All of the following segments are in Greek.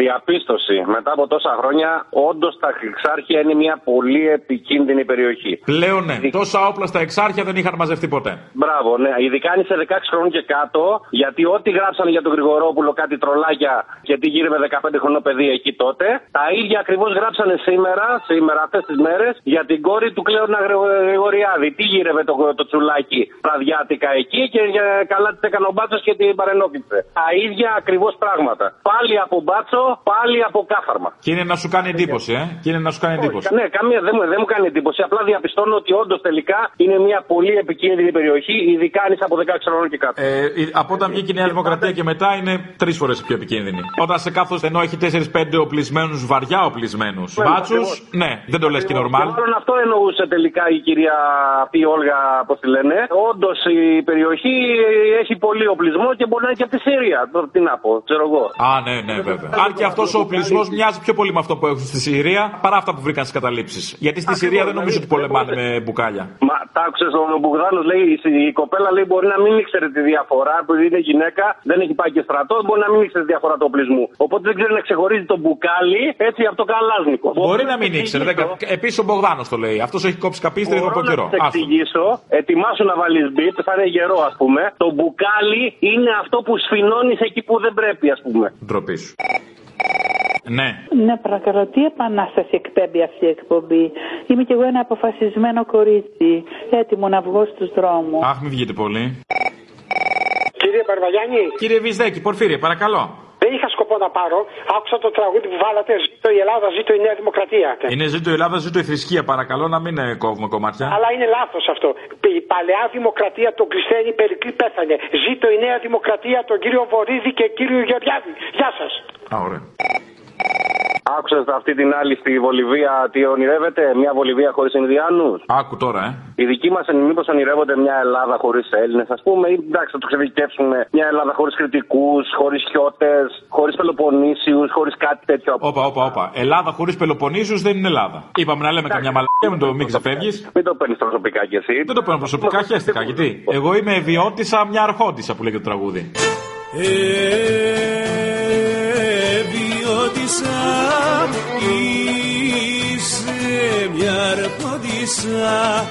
Διαπίστωση. Μετά από τόσα χρόνια, όντως τα εξάρχεια είναι μια πολύ επικίνδυνη περιοχή. Πλέον ναι. Τόσα όπλα στα εξάρχεια δεν είχαν μαζευτεί ποτέ. Μπράβο, ναι. Ειδικά αν είσαι 16 χρόνων και κάτω, γιατί ό,τι γράψανε για τον Γρηγορόπουλο, κάτι τρολάκια και τι γύρε με 15 χρονό παιδί εκεί τότε, τα ίδια ακριβώς γράψανε σήμερα, σήμερα αυτές τις μέρες, για την κόρη του Κλέωνα Γρηγοριάδη. Τι γύρευε το, το τσουλάκι βραδιάτικα εκεί και για, καλά τη έκανε ο Μπάτσος και την παρενόχλησε. Τα ίδια ακριβώς πράγματα. Πάλι από Μπάτσο πάλι από κάθαρμα. Και είναι να σου κάνει εντύπωση, ε. Και είναι να σου κάνει εντύπωση. Ναι, καμία δεν μου, δεν μου κάνει εντύπωση. Απλά διαπιστώνω ότι όντως τελικά είναι μια πολύ επικίνδυνη περιοχή, ειδικά αν είσαι από 16 χρόνια και κάτω. Ε, από όταν βγήκε η Νέα Δημοκρατία και μετά είναι τρεις φορές πιο επικίνδυνη. Όταν σε κάθε ενώ έχει 4-5 οπλισμένους, βαριά οπλισμένους ναι, μπάτσους, ναι, δεν το λες και νορμάλ. Μάλλον αυτό εννοούσε τελικά η κυρία αυτή η Όλγα, πώς τη λένε. Όντως η περιοχή έχει πολύ οπλισμό και μπορεί να είναι και από τη Συρία. Τι να πω, ξέρω εγώ. Α, ναι, ναι, βέβαια. Αν και αυτό ο οπλισμός μοιάζει πιο πολύ με αυτό που έχουν στη Συρία παρά αυτά που βρήκαν στις καταλήψεις. Γιατί στη Συρία δεν νομίζω ότι πολεμάνε με μπουκάλια. Μα τα άκουσε ο Μπουγδάνο, λέει η κοπέλα λέει μπορεί να μην ήξερε τη διαφορά, επειδή είναι γυναίκα, δεν έχει πάει και στρατός, μπορεί να μην ήξερε τη διαφορά του οπλισμού. Οπότε δεν ξέρει να ξεχωρίζει το μπουκάλι έτσι από το καλάζνικο. Μπορεί να μην ήξερε. Επίσης ο Μπογδάνος το λέει. Αυτός έχει κόψει καπίστρι εδώ από καιρό. Θα εξηγήσω, ετοιμάσου να βάλεις μπιτ, θα είναι γερό ας πούμε. Το μπουκάλι είναι αυτό που σφινώνεις εκεί που δεν πρέπει ας πούμε. Ντροπή σου. Ναι. Ναι, παρακαλώ. Τι επανάσταση εκπέμπει αυτή η εκπομπή; Είμαι κι εγώ ένα αποφασισμένο κορίτσι. Έτοιμο να βγω στους δρόμους. Αχ, μην βγείτε πολύ. Κύριε Παρβαγιάννη. Κύριε Βυσδέκη, Πορφύρια, παρακαλώ. Δεν είχα σκοπό να πάρω. Άκουσα το τραγούδι που βάλατε. Ζήτω η Ελλάδα, ζήτω η Νέα Δημοκρατία. Είναι ζήτω η Ελλάδα, ζήτω η θρησκεία, παρακαλώ να μην ε, κόβουμε κομμάτια. Αλλά είναι λάθος αυτό. Η παλαιά δημοκρατία τον Χριστένη Περικλή πέθανε. Ζήτω η Νέα Δημοκρατία τον κύριο Βορύδη και κύριο Γεωργιάδη. Γεια σας. Α, ωραία. Άκουσες αυτή την άλλη στη Βολιβία τι ονειρεύεται, μια Βολιβία χωρίς Ινδιάνους; Άκου τώρα, ε. Οι δικοί μας μήπως ονειρεύονται μια Ελλάδα χωρίς Έλληνες, ας πούμε, ή εντάξει, θα το ξεδικεύσουμε. Μια Ελλάδα χωρίς κριτικούς, χωρίς χιώτες, χωρίς Πελοποννήσιους, χωρίς κάτι τέτοιο. Όπα, όπα, όπα. Ελλάδα χωρίς Πελοποννήσιους δεν είναι Ελλάδα. Είπαμε να λέμε καμιά μαλακία, μην το μην ξεφεύγεις. Μην το παίρνεις προσωπικά κι εσύ. Δεν το παίρνω προσωπικά, χαίστηκα. Γιατί εγώ είμαι ευιώτησα μια αρχόντισα που λέγεται το τραγούδι. Ευιώτησα είσαι μια αρχόντισα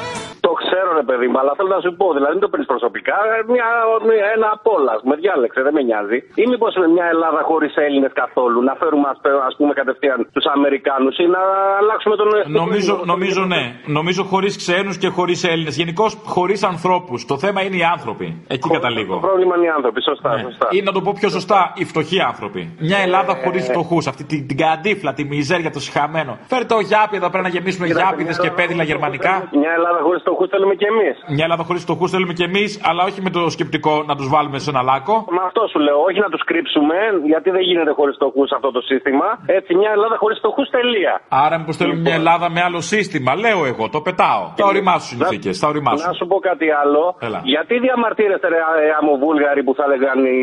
το ξέρω, ρε παιδί μου, αλλά θέλω να σου πω, δηλαδή δεν το παίρνεις προσωπικά. Μια, μια, ένα απ' όλα, με διάλεξε, δεν με νοιάζει. Ή μήπως με μια Ελλάδα χωρίς Έλληνες καθόλου, να φέρουμε ας πούμε κατευθείαν τους Αμερικάνους ή να αλλάξουμε τον. Νομίζω, νομίζω ναι. Νομίζω χωρίς ξένους και χωρίς Έλληνες. Γενικώς χωρίς ανθρώπους. Το θέμα είναι οι άνθρωποι. Εκεί Χω, καταλήγω. Το πρόβλημα είναι οι άνθρωποι, σωστά, ναι. σωστά. Ή να το πω πιο σωστά, οι φτωχοί άνθρωποι. Μια Ελλάδα χωρίς ε, φτωχούς, αυτή την, την καντίφλα, τη μιζέρια, το συχαμένο. Φέρτε το γιάπι εδώ πέρα να γεμίσουμε γιάπιδε και πέδιλα γερμανικά. Μια Ελλάδα χωρίς φτωχούς θέλουμε κι εμείς. Μια Ελλάδα χωρίς φτωχού θέλουμε κι εμείς, αλλά όχι με το σκεπτικό να τους βάλουμε σε ένα λάκκο. Μα αυτό σου λέω, όχι να τους κρύψουμε, γιατί δεν γίνεται χωρίς φτωχού αυτό το σύστημα. Έτσι, μια Ελλάδα χωρίς φτωχού τελεία. Άρα, μήπως θέλουμε μια λοιπόν. Ελλάδα με άλλο σύστημα, λέω εγώ, το πετάω. Θα οριμάσουν συνθήκες, θα οριμάσουν. Να σου πω κάτι άλλο. Έλα. Γιατί διαμαρτύρεστε, ρε Αμοβούλγαροι που θα έλεγαν οι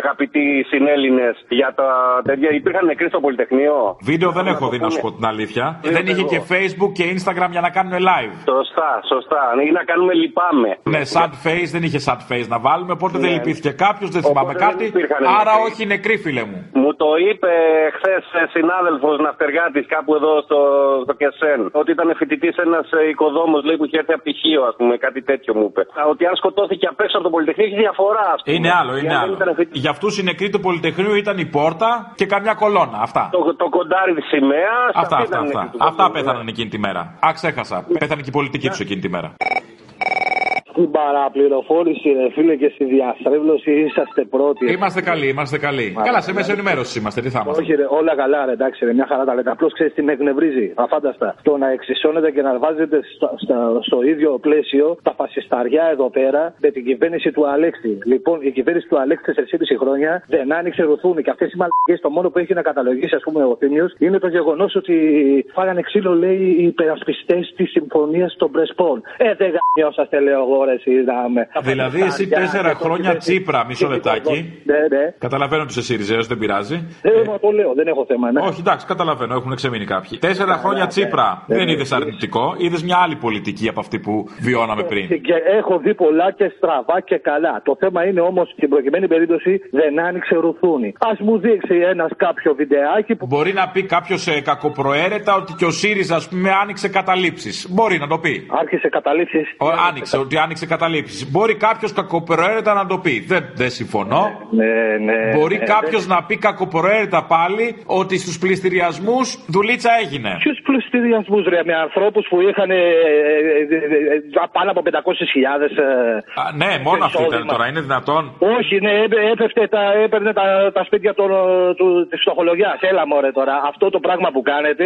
αγαπητοί συνέλληνες για τα τέτοια; Υπήρχαν νεκροί στο Πολυτεχνείο; Βίντεο δεν έχω δει να σου πω την αλήθεια. Δεν είχε και Facebook και Instagram για να κάνουν live. Σωστά, σωστά. Ή να κάνουμε λυπάμαι. Ναι, sad face δεν είχε sad face να βάλουμε, οπότε δεν λυπήθηκε κάποιος, δεν θυμάμαι κάτι. Άρα όχι νεκροί, φίλε μου. Μου το είπε χθες συνάδελφος ναυτεργάτης κάπου εδώ στο, στο Κεσέν. Ότι ήταν φοιτητής ένας οικοδόμος που είχε έρθει από πτυχίο, ας πούμε, κάτι τέτοιο μου είπε. Ότι αν σκοτώθηκε απ' έξω από το Πολυτεχνείο έχει διαφορά, α πούμε. Είναι άλλο, είναι άλλο. Για αυτούς οι νεκροί του Πολυτεχνείου ήταν η πόρτα και καμιά κολόνα. Αυτά. Το, το κοντάρι της σημαίας. Αυτά, αυτά. Αυτά, αυτά πέθαναν εκείνη τη μέρα. Α, ξέχασα. Πέθανε και η πολιτική τους εκείνη τη μέρα στην παραπληροφόρηση, ρε φίλε, και στη διαστρέβλωση είσαστε πρώτοι. Είμαστε καλοί, είμαστε καλοί. Μάλιστα. Καλά, σε μέσα ενημέρωσης είμαστε, τι θα είμαστε. Όχι, ρε, όλα καλά, ρε, εντάξει, ρε, μια χαρά τα λέτε. Απλώς ξέρεις τι με εκνευρίζει. Αφάνταστα. Το να εξισώνετε και να βάζετε στο, στο, στο ίδιο πλαίσιο τα φασισταριά εδώ πέρα με την κυβέρνηση του Αλέξη. Λοιπόν, η κυβέρνηση του Αλέξη 4,5 χρόνια δεν άνοιξε ρουθούνη και αυτές οι μαλακίε το μόνο που έχει να καταλογίσει, ας πούμε, ο Θήμιος είναι το γεγονός ότι φάγανε ξύλο, λέει, οι υπερασπιστές της συμφωνίας των Πρεσπών. Ε, δεν γαμιώσαστε, λέω εγώ, εσύ να με. Δηλαδή, εσύ φασιστάρια τέσσερα και το χρόνια τι- τσίπρα, μισό τι- λεπτάκι. Ναι, ναι. Καταλαβαίνω ότι είσαι Σιριζέος, δεν πειράζει. Ε, μα το λέω, δεν έχω θέμα. Ναι. Όχι, εντάξει, καταλαβαίνω, έχουν ξεμείνει κάποιοι. Τέσσερα χρόνια ναι. Τσίπρα. Ναι, Δεν ναι. είδες αρνητικό, είδες μια άλλη πολιτική από αυτή που βιώναμε πριν. Και έχω δει πολλά και στραβά και καλά. Το θέμα είναι όμως στην προκειμένη περίπτωση δεν άνοιξε ρουθούνη. Α μου δείξει ένας κάποιο βιντεάκι που. Μπορεί να πει κάποιος ε, κακοπροαίρετα ότι και ο ΣΥΡΙΖΑ, ας πούμε, άνοιξε καταλήψεις. Μπορεί να το πει. Άρχισε καταλήψεις. Ο, άνοιξε, ότι άνοιξε καταλήψεις. Μπορεί κάποιος κακοπροαίρετα να το πει. Δεν, δεν συμφωνώ. Ναι, ναι. Μπορεί ναι, κάποιος να πει κακοπροαίρετα πάλι ότι στους πληστηριασμούς δουλίτσα έγινε. Ποιους πληστηριασμούς, ρε, με ανθρώπους που είχαν ε, ε, ε, ε, πάνω από 500.000. Ε, Α, ναι, μόνο αυτό ήταν εισόδημα. τώρα. Είναι δυνατόν; όχι, ναι, έπε- έπεφτε τα, έπαιρνε τα, τα σπίτια των, του, της φτωχολογιάς. Έλα μωρέ τώρα. Αυτό το πράγμα που κάνετε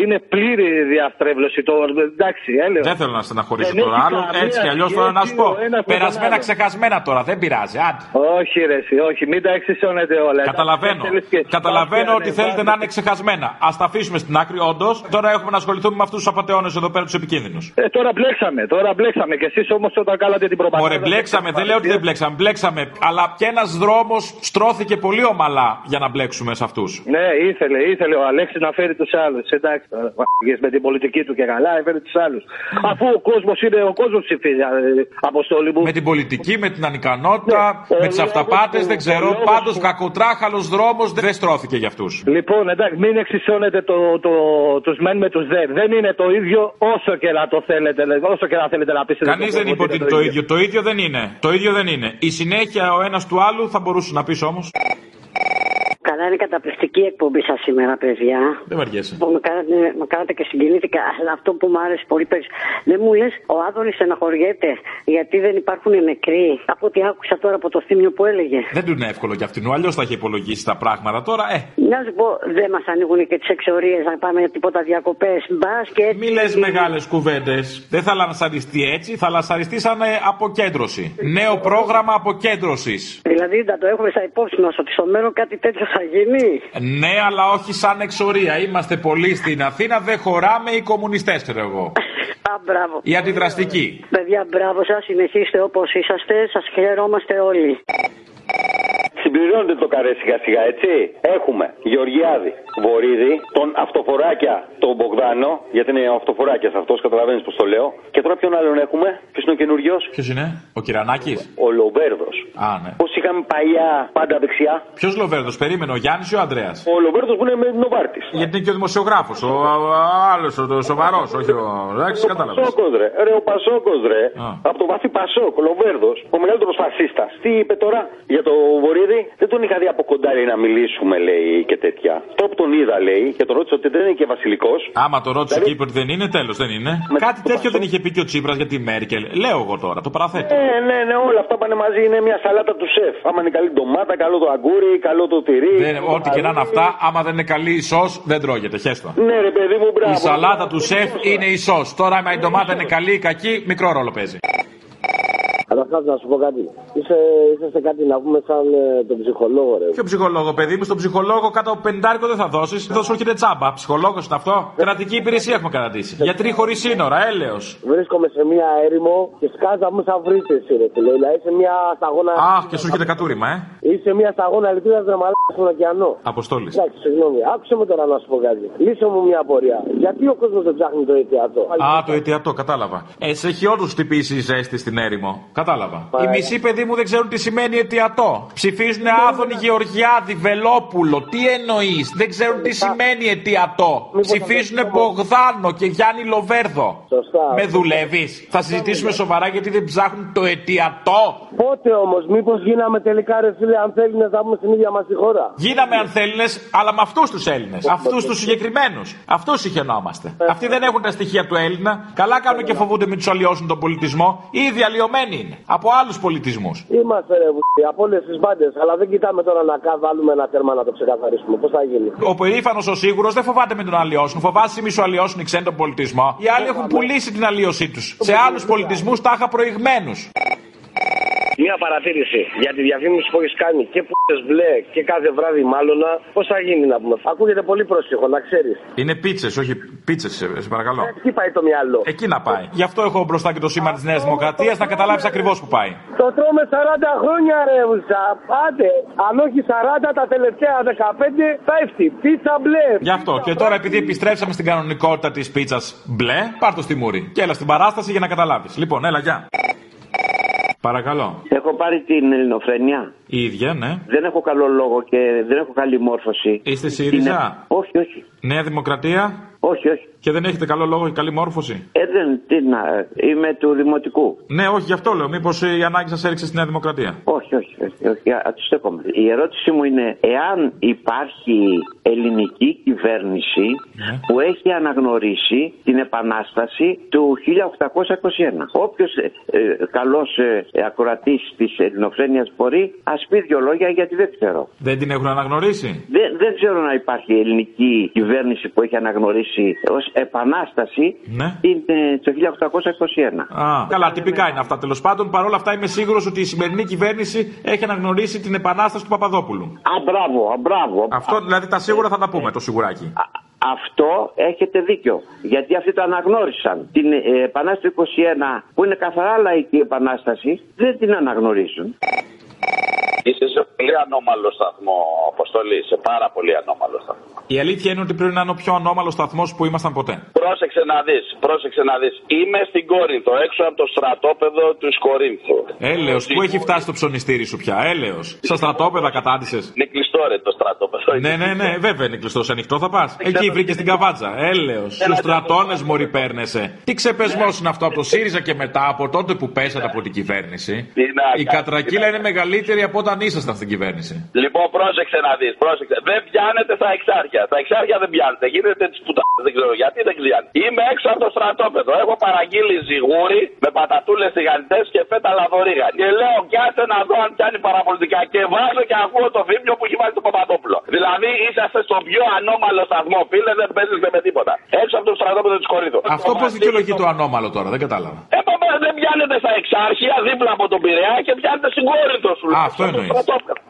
είναι πλήρη διαστρέβλωση. Το, εντάξει, έλεγα. Δεν θέλω να στεναχωρήσω Δεν τώρα έχει άλλο. καμία Έτσι κι αλλιώς σχέση τώρα να σου πω. ο ένας με τον Περασμένα άλλον. ξεχασμένα τώρα. Δεν πειράζει. Άντε. Όχι, ρε, εσύ, όχι, μην τα εξισώνετε όλα. Καταλαβαίνω. Δεν θέλεις και- Καταλαβαίνω Βάφια, ότι ναι, θέλετε βάφια. να είναι ξεχασμένα. Α τα αφήσουμε στην άκρη, όντως. Τώρα έχουμε να ασχοληθούμε με αυτούς τους απαταιώνες εδώ πέρα, τους επικίνδυνους. Ε, τώρα μπλέξαμε, τώρα μπλέξαμε. Και εσείς όμως όταν κάνατε την προπαγάνδα. Μωρέ, μπλέξαμε, δεν λέω ότι δεν μπλέξαμε. Μπλέξαμε. Αλλά και ένας δρόμος στρώθηκε πολύ ομαλά για να μπλέξουμε σε αυτούς. Ναι, ήθελε, ήθελε ο Αλέξης να φέρει τους άλλους. Εντάξει, τώρα, μ***γες, με την πολιτική του και καλά, έφερε τους άλλους. Αφού ο κόσμος είναι, ο κόσμος ψηφίζει, ε, αποστόλη μου. Με την πολιτική, με την ανικανότητα, Ναι, ο με τι λόγος αυταπάτε, του- δεν ξέρω. ο λόγος Πάντω, του- κακοτράχαλο δρόμο δεν στρώθηκε για αυτού. Λοιπόν, εντάξει, μην εξισώνετε το, το, τους μεν με τους δε. Δεν είναι το ίδιο όσο και να το θέλετε, όσο και να θέλετε να πείσετε. Κανεί τον δεν κόσμο είπε ότι είναι είναι το ίδιο. Το ίδιο δεν είναι. Το ίδιο δεν είναι. Η συνέχεια ο ένα του άλλου θα μπορούσε να πει όμω. Καλά, είναι καταπληκτική εκπομπή σας σήμερα, παιδιά. Δεν βαριέσαι. Που με κάνατε, με κάνατε και συγκινήθηκα. Αλλά αυτό που μου άρεσε πολύ περισσότερο. Δεν μου λες, ο Άδωνης στεναχωριέται γιατί δεν υπάρχουν νεκροί. Από ό,τι άκουσα τώρα από το θύμιο που έλεγε. Δεν του είναι εύκολο για αυτήν. Αλλιώς θα είχε υπολογίσει τα πράγματα τώρα. Ε, Να σου πω, δεν μας ανοίγουν και τις εξορίες να πάμε για τίποτα διακοπές. Μπας και έτσι. Μη λες μεγάλες κουβέντες. Δεν θα λανσαριστεί έτσι, θα λανσαριστεί σαν ε, αποκέντρωση. Νέο πρόγραμμα αποκέντρωσης. Δηλαδή να το έχουμε στα υπόψη μας ότι στο μέλλον κάτι τέτοιο θα γίνει. Ναι, αλλά όχι σαν εξορία. Είμαστε πολλοί στην Αθήνα, δεν χωράμε οι κομμουνιστές, ξέρω εγώ. Α, μπράβο. Οι αντιδραστικοί. Παιδιά, μπράβο σας. Συνεχίστε όπως είσαστε. Σας χαιρόμαστε όλοι. Συμπληρώνεται το καρέ σιγά σιγά, έτσι. Έχουμε Γεωργιάδη, Βορύδη, τον αυτοφοράκια, τον Μπογδάνο, γιατί είναι ο αυτοφοράκιας αυτός, καταλαβαίνεις πώς το λέω. Και τώρα ποιον άλλον έχουμε, ποιος είναι ο καινούριος, Ποιος είναι, ο Κυρανάκης. ο Λοβέρδος. Α, ναι. Πώς είχαμε παλιά πάντα δεξιά. Ποιος Λοβέρδος, περίμενε, ο Γιάννης ή ο Ανδρέας; Ο Λοβέρδος που είναι με Νοβάρτης. Γιατί είναι και ο δημοσιογράφος, ο άλλος, ο σοβαρός, όχι ο. Εντάξει, κατάλαβες. Πασόκος, ρε. Ρε, ο Πασόκος, ρε. Α. Από το βαθύ Πασόκ, ο Λοβέρδος, ο μεγαλύτερος φασίστας. Τι είπε τώρα για το Βορύδη, δεν τον είχα δει από κοντά λέει, να μιλήσουμε, λέει και τέτοια. Τώρα που τον είδα, λέει, και τον ρώτησε ότι δεν είναι και βασιλικός. Άμα το ρώτησε και είπε ότι δεν είναι, τέλος δεν είναι. Με Κάτι το τέτοιο Πασόκ. δεν είχε πει και ο Τσίπρας για τη Μέρκελ. Λέω εγώ τώρα, το παραθέτω. Ναι, ναι, ναι, όλα αυτά πάνε μαζί. Είναι μια σαλάτα του σεφ. Άμα είναι καλή ντομάτα, καλό το αγκούρι, καλό το τυρί. Δεν, ό,τι και να είναι αυτά, άμα δεν είναι καλή η σος, δεν τρώγεται. Χέστο. Ναι, ρε παιδί μου, μπράβο. Η σαλάτα του σεφ είναι η σος. Τώρα, άμα η ντομάτα είναι καλή ή κακή, μικρό ρόλο παίζει. Καταρχάς να σου πω κάτι. Είσαι, είσαι σε κάτι να πούμε σαν ε, τον ψυχολόγο, ρε. Ποιο ψυχολόγο, παιδί μου, στον ψυχολόγο κάτω από πεντάρικο δεν θα δώσεις. Δεν θα σου έρχεται τσάμπα. Ψυχολόγος είναι αυτό. Κρατική υπηρεσία έχουμε καταντήσει. Γιατροί χωρίς σύνορα, έλεος. Βρίσκομαι σε μια έρημο και σκάζα μου σαν βρύτες, ρε φίλε. Δηλαδή σε μια σταγόνα. Αχ, και σου έρχεται κατούριμα, ε. Είσαι μια σταγόνα λιτούρα δραμαλά στον ωκεανό. Αποστόλης. Εντάξει, συγγνώμη. Άκουσε με τώρα να σου πω κάτι. Λύσε μου μια απορία. Γιατί ο κόσμος δεν ψάχνει το αιτιατό; Α, το αιτιατό, κατάλαβα. Ε, σε έχει όντω χτυπήσει η ζέστη στην έρημο. Κατάλαβα. Οι μισοί παιδί μου δεν ξέρουν τι σημαίνει αιτιατό. Ψηφίζουν Άδωνη Γεωργιάδη, Βελόπουλο. Τι εννοείς; Δεν ξέρουν τι σημαίνει αιτιατό. Ψηφίζουν Μπογδάνο και Γιάννη Λοβέρδο. Σωστά. Με δουλεύεις; Θα συζητήσουμε σοβαρά γιατί δεν ψάχνουν το αιτιατό. Πότε όμως, μήπως γίναμε τελικά ρε φίλε, αν θέλει να ζούμε στην ίδια μας τη χώρα; Γίναμε αν θέλει, αλλά με αυτούς τους Έλληνες. Αυτούς τους συγκεκριμένους. Αυτούς συχαινόμαστε. Αυτοί δεν έχουν τα στοιχεία του Έλληνα. Καλά κάνουν και φοβούνται μην τους αλλοιώσουν τον πολιτισμό. Ήδη αλλοιωμένοι είναι. Από άλλους πολιτισμούς. Είμαστε ρε βουλή, από όλες τις μπάντες, αλλά δεν κοιτάμε τώρα να κα- βάλουμε ένα τέρμα να το ξεκαθαρίσουμε. Πώς θα γίνει; Ο περήφανο ο σίγουρος δεν φοβάται με τον αλλοιώσουν. Φοβάσαι μη σου αλλοιώσουν οι ξένοι τον πολιτισμό. Οι άλλοι έχουν πουλήσει την αλλίωσή τους. Σε άλλους πολιτισμούς τάχα προηγμένους. Μία παρατήρηση για τη διαφήμιση που έχεις κάνει και που μπλε και κάθε βράδυ μάλλον. Πώς θα γίνει να πούμε. Ακούγεται πολύ πρόσεχο, να ξέρεις. Είναι πίτσες, όχι πίτσες, σε παρακαλώ. Εκεί πάει το μυαλό. Εκεί να πάει. Γι' αυτό έχω μπροστά και το σήμα της Νέας Δημοκρατίας να καταλάβεις ακριβώς που πάει. Το τρώμε 40 χρόνια ρε Ουλσα. Πάτε. Αν όχι 40 τα τελευταία 15 πέφτει. Πίτσα μπλε. Γι' αυτό. Και τώρα επειδή επιστρέψαμε στην κανονικότητα της πίτσας μπλε, πάρ το στη μούρη. Και έλα στην παράσταση για να καταλάβεις. Λοιπόν, έλα, γεια. Παρακαλώ. Έχω πάρει την ελληνοφρένεια. Η ίδια, ναι. Δεν έχω καλό λόγο και δεν έχω καλή μόρφωση. Είστε ΣΥΡΙΖΑ; Είναι- Όχι, όχι. Νέα Δημοκρατία; Όχι, όχι. Και δεν έχετε καλό λόγο και καλή μόρφωση; Ε, δεν, τι να, είμαι του Δημοτικού. Ναι, όχι, γι' αυτό λέω. Μήπως η ανάγκη σας έριξε στη Νέα Δημοκρατία; Όχι, όχι, όχι, όχι αντιστέκομαι. Η ερώτησή μου είναι εάν υπάρχει ελληνική κυβέρνηση Ναι. που έχει αναγνωρίσει την επανάσταση του 1821. Όποιος ε, ε, καλός ε, ακροατής της ελληνοφρένεια μπορεί, ας πει δύο λόγια γιατί δεν ξέρω. Δεν την έχουν αναγνωρίσει; Δεν, δεν ξέρω να υπάρχει ελληνική κυβέρνηση που έχει αναγνωρίσει ως επανάσταση Ναι. την, ε, το 1821. Α, καλά, τυπικά είναι αυτά. Τέλος πάντων, παρόλα αυτά είμαι σίγουρος ότι η σημερινή κυβέρνηση έχει αναγνωρίσει την επανάσταση του Παπαδόπουλου. Α, μπράβο, α, μπράβο. Αυτό δηλαδή τα σίγουρα θα τα πούμε, το σιγουράκι. Αυτό έχετε δίκιο. Γιατί αυτοί το αναγνώρισαν. Την ε, Επανάσταση του 21 που είναι καθαρά λαϊκή επανάσταση δεν την αναγνωρίζουν. Είσαι σε πολύ ανώμαλο σταθμό, Αποστολή. Σε πάρα πολύ ανώμαλο σταθμό. Η αλήθεια είναι ότι πρέπει να είναι ο πιο ανώμαλος σταθμός που ήμασταν ποτέ. Πρόσεξε να δεις, πρόσεξε να δεις. Είμαι στην Κόρινθο, έξω από το στρατόπεδο του Κορίνθου. Έλεος, πού έχει φτάσει το ψωνιστήρι σου πια, έλεος. Στα στρατόπεδα κατάντησες. Είναι κλειστό ρε το στρατόπεδο. Ναι, ναι, ναι, βέβαια είναι κλειστός. Σε ανοιχτό θα πας. Εκεί βρήκες την καβάτσα. Έλεος. Στους στρατώνες μωρή παίρνεσαι. Τι ξεπεσμός είναι αυτό από το ΣΥΡΙΖΑ και μετά από τότε που πέσατε από την κυβέρνηση; Η κατρακύλα είναι μεγαλύτερη από όταν ήσασταν στην κυβέρνηση. Λοιπόν, πρόσεξε να δεις, πρόσεξε. Δεν πιάνετε στα εξάρχεια. Τα εξάρχεια δεν πιάνετε. Γίνεται τις πουτάδες. Δεν ξέρω γιατί δεν πιάνετε. Είμαι έξω από το στρατόπεδο. Έχω παραγγείλει ζυγούρι με πατατούλες τηγανιτές και φέτα λαδορίγα. Και λέω, πιάστε να δω αν πιάνει παραπολιτικά. Και βάζω και ακούω το βίντεο που έχει βάλει το Παπαδόπουλο. Δηλαδή είσαστε στο πιο ανώμαλο σταθμό, φίλε, δεν παίζετε με τίποτα. Έξω από το στρατόπεδο της Κορίνθου. Αυτό πώς δικαιολογεί το ανώμαλο τώρα, δεν κατάλαβα. Ε, παπά, δεν πιάνετε στα εξάρχεια δίπλα από τον Πειραιά και πιάνετε στην Κόρινθο σου. Α, αυτό εννοείς.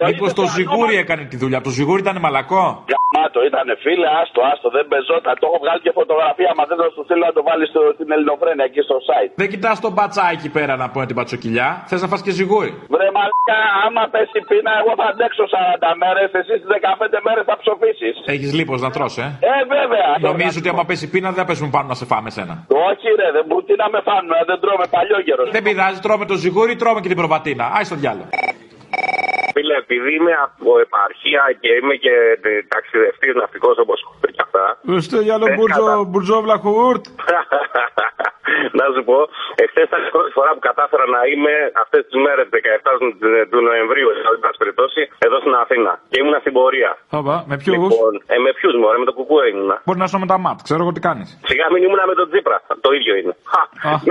Μήπως το ζυγούρι έκανε τη δουλειά. Το ζυγούρι ήταν μαλακό; Γαμάτο ήταν φίλε, άστο, άστο, δεν πεζόταν. Το έχω βγάλει και φωτογραφία. Μα δεν θα σου στείλω να το βάλεις στην Ελληνοφρένια εκεί στο site. Δεν κοιτάς τον μπατσά εκεί πέρα να πούμε την πατσοκυλιά; Θες να φας και ζυγούρι. Βρε μαλάκα, άμα πέσει πείνα, εγώ θα αντέξω 40 μέρες. Εσύ στι 15 μέρες θα ψοφήσεις. Έχεις λίπος να τρως, ε. Ε, βέβαια. Νομίζω ότι άμα πέσει πείνα δεν θα πέσουν πάνω να σε φάμε σένα. Όχι, ρε, δεν μπορεί τι να με φάνουν, δεν τρώμε παλιό καιρό. Δεν πειράζει, τρώμε το ζυγούρι, τρώμε και την προβατίνα. Άι στο διάλογο. Φίλε, επειδή είμαι από επαρχία και είμαι και ταξιδευτής ναυτικός όπως και αυτά. Στο διάλογο Ε, μπουρζό, κατά- μπουρζό βλαχούρτ. να σου πω, εχθές ήταν η πρώτη φορά που κατάφερα να είμαι αυτές τις μέρες 17 του Νοεμβρίου, εν πάση περιπτώσει, εδώ στην Αθήνα. Και ήμουν στην πορεία. Όπα, με ποιους; Λοιπόν, ε, με ποιους μωρέ, με το κουκού ήμουνα. Μπορείς να σου με τα ματ, ξέρω εγώ τι κάνεις. Σιγά μην ήμουνα με τον Τζίπρα. Το ίδιο είναι. Χα,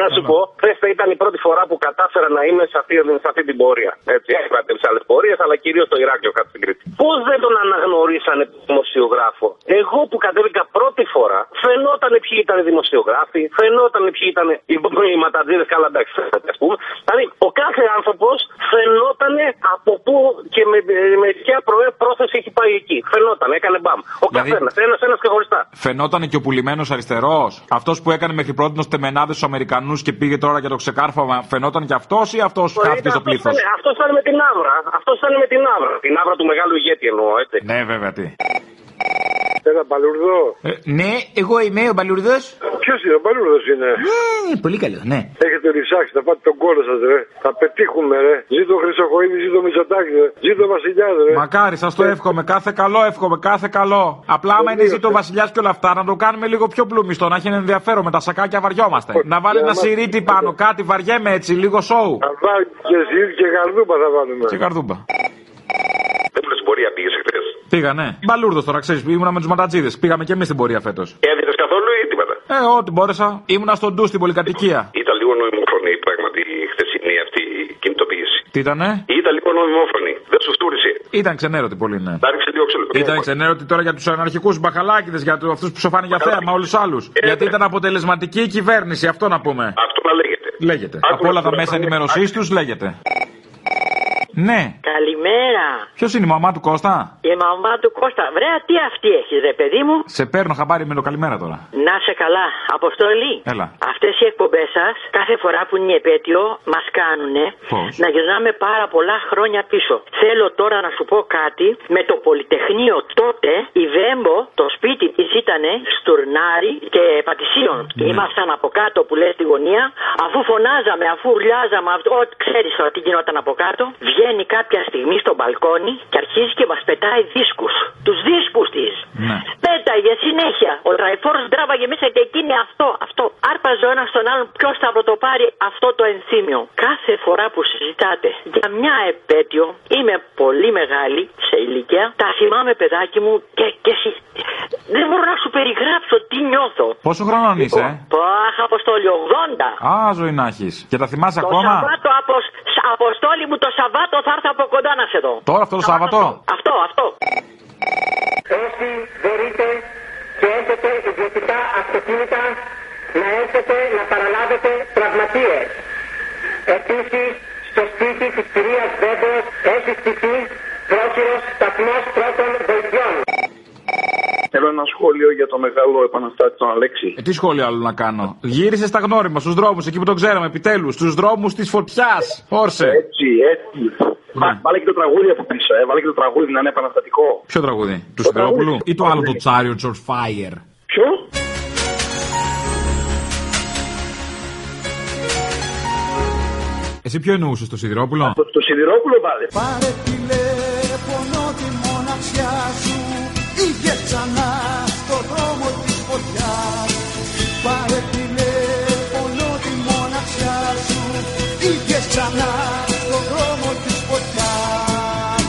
να σου πω, χθες ήταν η πρώτη φορά που κατάφερα να είμαι σε αυτή, σε αυτή την πορεία. Έτσι, έκανα τι άλλες πορείες, αλλά κυρίως το Ηράκλειο κάτω στην Κρήτη. Πώς δεν τον αναγνωρίσανε δημοσιογράφο; Εγώ που κατέβηκα πρώτη φορά, φαινόταν ποιοι ήταν οι δημοσιογράφοι, φαινόταν ποιοι ήταν οι, οι ματατζίδες, καλά εντάξει, ας πούμε. Δηλαδή, ο κάθε άνθρωπος φαινόταν από πού και με, με ποια προέ- πρόθεση έχει πάει εκεί. Φαινόταν, έκανε μπαμ. Ο Δηλαδή- καθένας, ένα-ένα ξεχωριστά. Φαινόταν και ο πουλημένος αριστερός. Αυτός που έκανε μέχρι πρώτη ω τεμενάδες στους Αμερικανούς και πήγε τώρα για το ξεκάρφωμα. Φαινόταν και αυτός ή αυτός χάθηκε στο πλήθος; Αυτός ήταν με την άβρα. Αυτός ήταν με την άβρα. Την άβρα του μεγάλου ηγέτη εννοώ, έτσι. Ναι, βέβαια, τι. Ένα παλουρδό. ναι, εγώ είμαι ο Μπαλουρδό. Ποιος είναι, ο παλουρδό είναι; Ναι, πολύ καλό, ναι. Έχετε ρισάξει, θα πάτε τον κόλλο σας, ρε. Θα πετύχουμε, ρε. Ζήτω Χρυσοχοίδη, ζήτω Μητσοτάκη, ρε. Ζήτω Βασιλιάς, ρε. Μακάρι, σας το εύχομαι. Κάθε καλό εύχομαι, κάθε καλό. Απλά, άμα είναι ζήτω ο Βασιλιάς και όλα αυτά, να το κάνουμε λίγο πιο πλούμιστο, να έχει ένα ενδιαφέρον με τα σακάκια βαριόμαστε. Να βάλει ένα σιρίτι πάνω, κάτι βαριέμαι έτσι, λίγο σοου. Θα βάλει και ζήτω και γαρδούπα θα βάλουμε. Και καρδούμπα. Δεν μου λε πορεία πήγε χθε. Πήγα, ναι. Μπαλούρδος τώρα, ξέρεις, ήμουνα με τους ματατζίδες. Πήγαμε και εμείς στην πορεία φέτος. Έδινε καθόλου ή τίποτα; Ε, ό,τι μπόρεσα. Ήμουνα στον ντου στην πολυκατοικία. Ήταν λίγο νοημόφωνη πράγματι η χθεσινή αυτή η κινητοποίηση. Τι ήτανε; Ήταν λίγο νοημόφωνη. Δεν σου φτούρισε. Ήταν ξενέρωτη πολύ, ναι. Τα ρίξε λίγο ξύλο. Ήταν ξενέρωτη τώρα για τους αναρχικούς μπαχαλάκιδε, για αυτούς που σοφάνε για θέαμα, όλους τους άλλους. Γιατί ήταν αποτελεσματική η κυβέρνηση, αυτό να πούμε. Αυτό να λέγεται. Λέγεται. Από όλα τα μέσα ενημέρωσή τους λέγεται. Ναι. Καλημέρα. Ποιος είναι η μαμά του Κώστα; Η μαμά του Κώστα. Βρέα, τι αυτή έχει, ρε παιδί μου; Σε παίρνω χαμπάρι με το καλημέρα τώρα. Να σε καλά. Αποστολή. Έλα. Αυτές οι εκπομπές σας, κάθε φορά που είναι η επέτειο, μας κάνουν Πώς; να γυρνάμε πάρα πολλά χρόνια πίσω. Θέλω τώρα να σου πω κάτι. Με το Πολυτεχνείο τότε, η Βέμπο, το σπίτι τη ήταν στουρνάρι και πατησίων. Ήμασταν από κάτω που λες στη γωνία, αφού φωνάζαμε, αφού ουρλιάζαμε, αυτό, ό,τι ξέρεις τώρα τι γινόταν από κάτω, βγαίνει κάποια στιγμή στο μπαλκόνι και αρχίζει και μας πετάει δίσκους. Τους δίσκους της. Ναι. Πέταγε συνέχεια. Ο τραϊφόρο τράβαγε μέσα και εκείνη αυτό, αυτό. Άρπαζε ο ένας τον άλλον ποιος θα πρωτοπάρει αυτό το ενθύμιο. Κάθε φορά που συζητάτε για μια επέτειο, είμαι πολύ μεγάλη σε ηλικία, τα θυμάμαι παιδάκι μου και, και εσύ. Δεν μπορώ να σου περιγράψω τι νιώθω. Πόσο χρόνο είσαι, ε; Πάχ, Αποστόλη, 80. Α, ζωή να έχεις. Και τα θυμάσαι Το ακόμα; Σαββάτο, απος, Αποστόλη μου, το Σαββάτο θα έρθω από κοντά να σε δω. Τώρα αυτό το Σάββατο; Αυτό, αυτό. Όσοι μπορείτε και έχετε ιδιωτικά αυτοκίνητα να έρθετε να παραλάβετε τραυματίες. Επίσης, στο σπίτι της κυρίας Βέμπος έχει στηθεί πρόχειρος σταθμός πρώτων βοηθειών. Θέλω ένα σχόλιο για το μεγάλο επαναστάτη τον Αλέξη. Ε, τι σχόλιο άλλο να κάνω; Γύρισε στα γνώριμα, στους δρόμους, εκεί που τον ξέραμε επιτέλους. Στους δρόμους της φωτιάς. Όρσε. Έτσι, έτσι. Βά- Βάλε και το τραγούδι από πίσω, ε. Βάλε και το τραγούδι να είναι επαναστατικό. Ποιο τραγούδι, του Σιδηρόπουλου ή το άλλο το Chariots of Fire; Ποιο; Εσύ ποιο εννοούσες το Σιδηρόπουλο; Το, το Σιδηρόπουλο βάλε. Πάρε τηλέφωνο τη μοναξιά σου Είχε ξανά στο δρόμο της φωτιάς Πάρε τηλέφωνο τη μοναξιά σου Είχες ξανά στο δρόμο της φωτιάς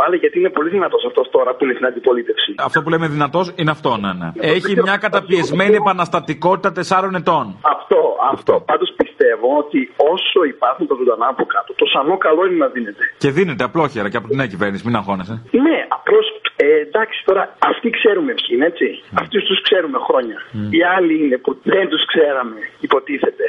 Βάλε γιατί είναι πολύ δυνατός αυτός τώρα που είναι στην αντιπολίτευση. Αυτό που λέμε δυνατός είναι αυτό, ναι, ναι. Έχει μια καταπιεσμένη επαναστατικότητα τεσσάρων ετών. Αυτό, αυτό. Πάντως πιστεύω ότι όσο υπάρχουν τα ζωντανά από κάτω, το σανό καλό είναι να δίνεται. Και δίνεται απλόχερα και από την νέα κυβέρνηση, μην αγχώνεσαι. Ναι, απλώς ε, εντάξει τώρα, αυτοί ξέρουμε ποιοι είναι έτσι. Αυτούς τους ξέρουμε χρόνια. Οι άλλοι είναι που δεν τους ξέραμε, υποτίθεται.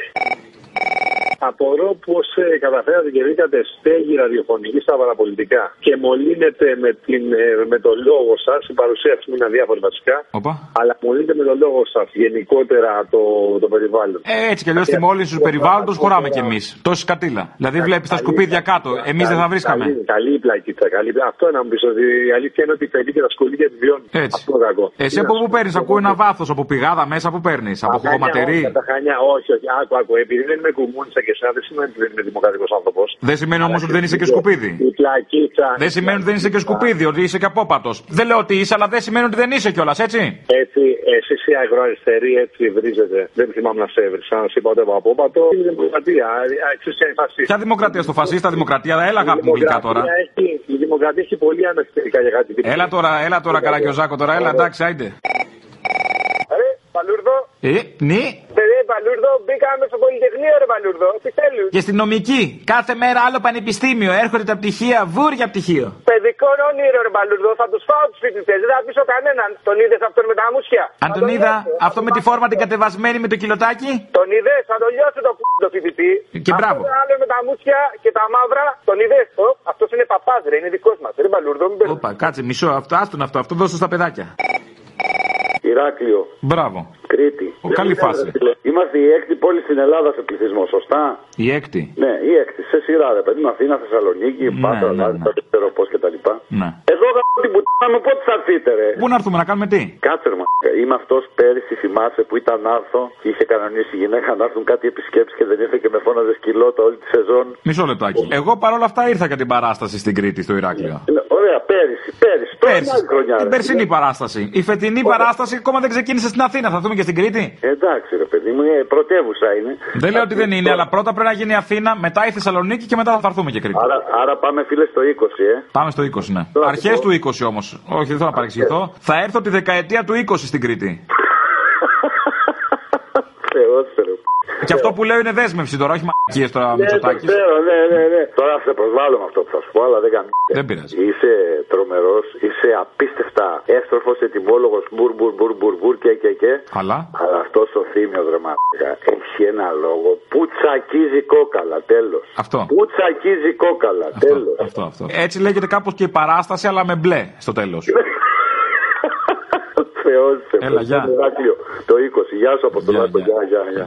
Απορώ πώ καταφέρατε και βρήκατε στέγη ραδιοφωνική στα παραπολιτικά και μολύνετε με, την, ε, με το λόγο σας. Η παρουσία σας είναι αδιάφορη βασικά. Οπα. Αλλά μολύνετε με το λόγο σας γενικότερα το, το περιβάλλον. Ε, έτσι κι αλλιώς στη μόλυνση του περιβάλλοντος χωράμε κι εμείς. Τόση κατήλα. Δηλαδή βλέπεις τα σκουπίδια κάτω. Εμείς δεν θα βρίσκαμε. Καλή, καλή η πλακίτσα. Καλή. Αυτό να μου πεις ότι η αλήθεια είναι ότι παιδί και τα σκολίδια τη βιώνει. Έτσι. Αυτό είναι κακό. Εσύ από πού παίρνεις, ακούω ένα βάθος από πηγάδα μέσα, πού παίρνεις, από Τα χανιά, χωματερή. όχι, Τα χανιά, όχι, όχι. Άκου, άκου. Επειδή δεν είμαι κουμούνιστα και εσένα δεν σημαίνει ότι δεν είμαι δημοκρατικός άνθρωπος. Δεν σημαίνει όμως ότι δεν είσαι και σκουπίδι. Η πλακίτσα. Δεν σημαίνει ότι δεν είσαι και σκουπίδι, ότι είσαι και απόπατος. Δεν λέω ότι είσαι, αλλά δεν σημαίνει ότι δεν είσαι κιόλας, έτσι. Έτσι, εσείς οι αγροαριστεροί έτσι βρίζετε. Δεν θυμάμαι να σε έβρισα. Να σου είπα ότι από απόπατο. Είναι δημοκρατία. Εξουσία είναι φασίστα. Ποια δημοκρατία στο φασίστα, δημοκρατία, έλα αγάπη μου γλυκά τώρα. Έχει, η δημοκρατία έχει πολύ ανεστερικά για κάτι τέτοιο. Έλα τώρα, έλα τώρα, καραγκιόζάκο τώρα, έλα εντάξει, άιντε. Ρε, Παλούρδο. Ε, ναι. Ρε, Παλούρδο, μπήκαμε στο Πολυτεχνείο, ρε, Παλούρδο. Τι θέλεις; Και στην νομική, κάθε μέρα άλλο πανεπιστήμιο, έρχονται τα πτυχία, βούρια πτυχίο. Παιδικό όνειρο, ρε, Παλούρδο. Θα τους φάω τους φοιτητές. Δεν θα πείσω κανέναν. Τον είδες αυτόν με τα μουσια; Αν τον είδα, αυτό με τη φόρμα την κατεβασμένη με το κιλοτάκι. Τον είδες, θα τον λιώσει το π*** το φοιτητή. Και μπράβο. Αυτό άλλο με τα μουσια και τα μαύρα. Τον είδες; Αυτός είναι παπάς, ρε, είναι δικός μας. Ρε, Παλούρδο, μην Όπα, κάτσε μισό, αυτό, άστον αυτό, αυτό δώσω στα παιδάκια. Ηράκλειο. Μπράβο. Κρήτη. Ο, καλή φάση. Είμαστε η έκτη πόλη στην Ελλάδα σε πληθυσμό, σωστά; Η έκτη. Ναι, η έκτη. Σε σειρά, ρε παιδί μου, Αθήνα, Θεσσαλονίκη, Πάτρα, ναι, Λάρισα, δεν ξέρω πώς κτλ. Ναι. Εδώ γάμω την πουτάνα μου, πότε θα έρθείτε, ρε; Πού να έρθουμε να κάνουμε τι; Κάτσε ρε, μα. Είμαι αυτός πέρυσι, θυμάσαι που ήταν άρθρο και είχε κανονίσει η γυναίκα να έρθουν κάτι επισκέψεις και δεν ήρθε και με φώναζε σκυλότα όλη τη σεζόν. Μισό λεπτάκι. Εγώ παρόλα αυτά ήρθα για την παράσταση στην Κρήτη, στο Ηράκλειο. Ναι, Ωραία, πέρυσι, πέρυσι. Τώρα Πέρσι. άλλη χρονιά, Την ρε. περσινή παράσταση. Η φετινή παράσταση ακόμα δεν ξεκίνησε στην Αθήνα. Θα δούμε και στην Κρήτη. Εντάξει, ρε παιδί μου, ε, πρωτεύουσα είναι. Δεν λέω ότι δεν είναι, αλλά πρώτα πρέπει να γίνει Αθήνα, μετά η Θεσσαλονίκη και μετά θα έρθουμε και Κρήτη. Άρα, άρα πάμε, φίλε, στο 20, ε. Πάμε στο 20, ναι. Τώρα, Αρχές εγώ- του 20 όμως. Όχι, δεν θέλω να παρεξηγηθώ. Θα έρθω τη δεκαετία του 20 στην Κρήτη. Θεός, ρε. Και αυτό που λέω είναι δέσμευση τώρα, όχι μαγικίε τώρα Ναι, το Μητσοτάκης. ξέρω, ναι, ναι, ναι. Τώρα σε προσβάλλω με αυτό που θα σου πω, αλλά δεν κάνει. Δεν πειράζει. Είσαι τρομερός, είσαι απίστευτα έστροφος ετοιμόλογος μπουρ, μπουρ, μπουρ, μπουρ, μπουρ και, και, και. Αλλά; Αλλά αυτός ο θύμιο δραματικά έχει ένα λόγο που τσακίζει κόκαλα, τέλος. Αυτό. Που τσακίζει κόκαλα, τέλος. Αυτό, αυτό. Έτσι λέγεται κάπως και η παράσταση, αλλά με μπλε στο τέλος. Θεός, σε Έλα, γεια. Ηράκλειο, Το 20. Γεια σου, Αποστολάκο. Γεια, γεια, γεια.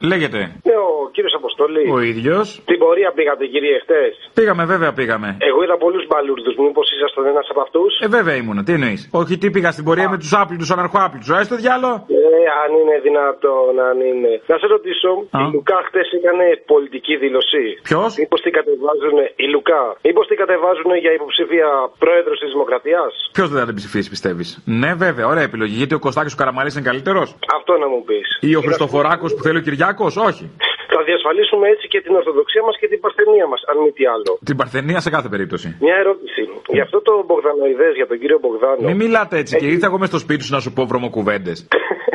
Λέγεται. Ναι, ο κύριος Αποστολή. Ο ίδιος. Την πορεία πήγατε, κύριε, χτε. Πήγαμε, βέβαια πήγαμε. Εγώ είδα πολλούς μπαλούρδους. Μήπω ήσασταν ένας από αυτούς. Ε, βέβαια ήμουνα. Τι εννοείς. Όχι, τι πήγα στην πορεία με τους άπλητους αναρχοάπλητου. Α το διάλο. Ε, αν είναι δυνατόν, αν είναι. Να σε ρωτήσω, η Λουκά χτε έκανε πολιτική δήλωση. Ποιος; Μήπως τι κατεβάζουν, η Λουκά, μήπως τι κατεβάζουν για υποψήφια πρόεδρος της Δημοκρατίας; Ποιος δεν θα την ψηφίσει, πιστεύεις; Ναι, βέβαια, ωραία επιλογή. Γιατί ο Κωστάκης ο Καραμαλής είναι καλύτερος. Αυτό να μου πεις. Ή ο Χριστοφοράκος που θέλει ο Κυριάκος. Όχι. Θα διασφαλίσουμε έτσι και την Ορθοδοξία μας και την Παρθενία μας, αν μη τι άλλο. Την Παρθενία σε κάθε περίπτωση. Μια ερώτηση. Για αυτό το Μπογδανοειδές, για τον κύριο Μπογδάνο. Μην μιλάτε έτσι και ήρθα εγώ μες στο σπίτι σου να σου πω βρωμοκουβέντες.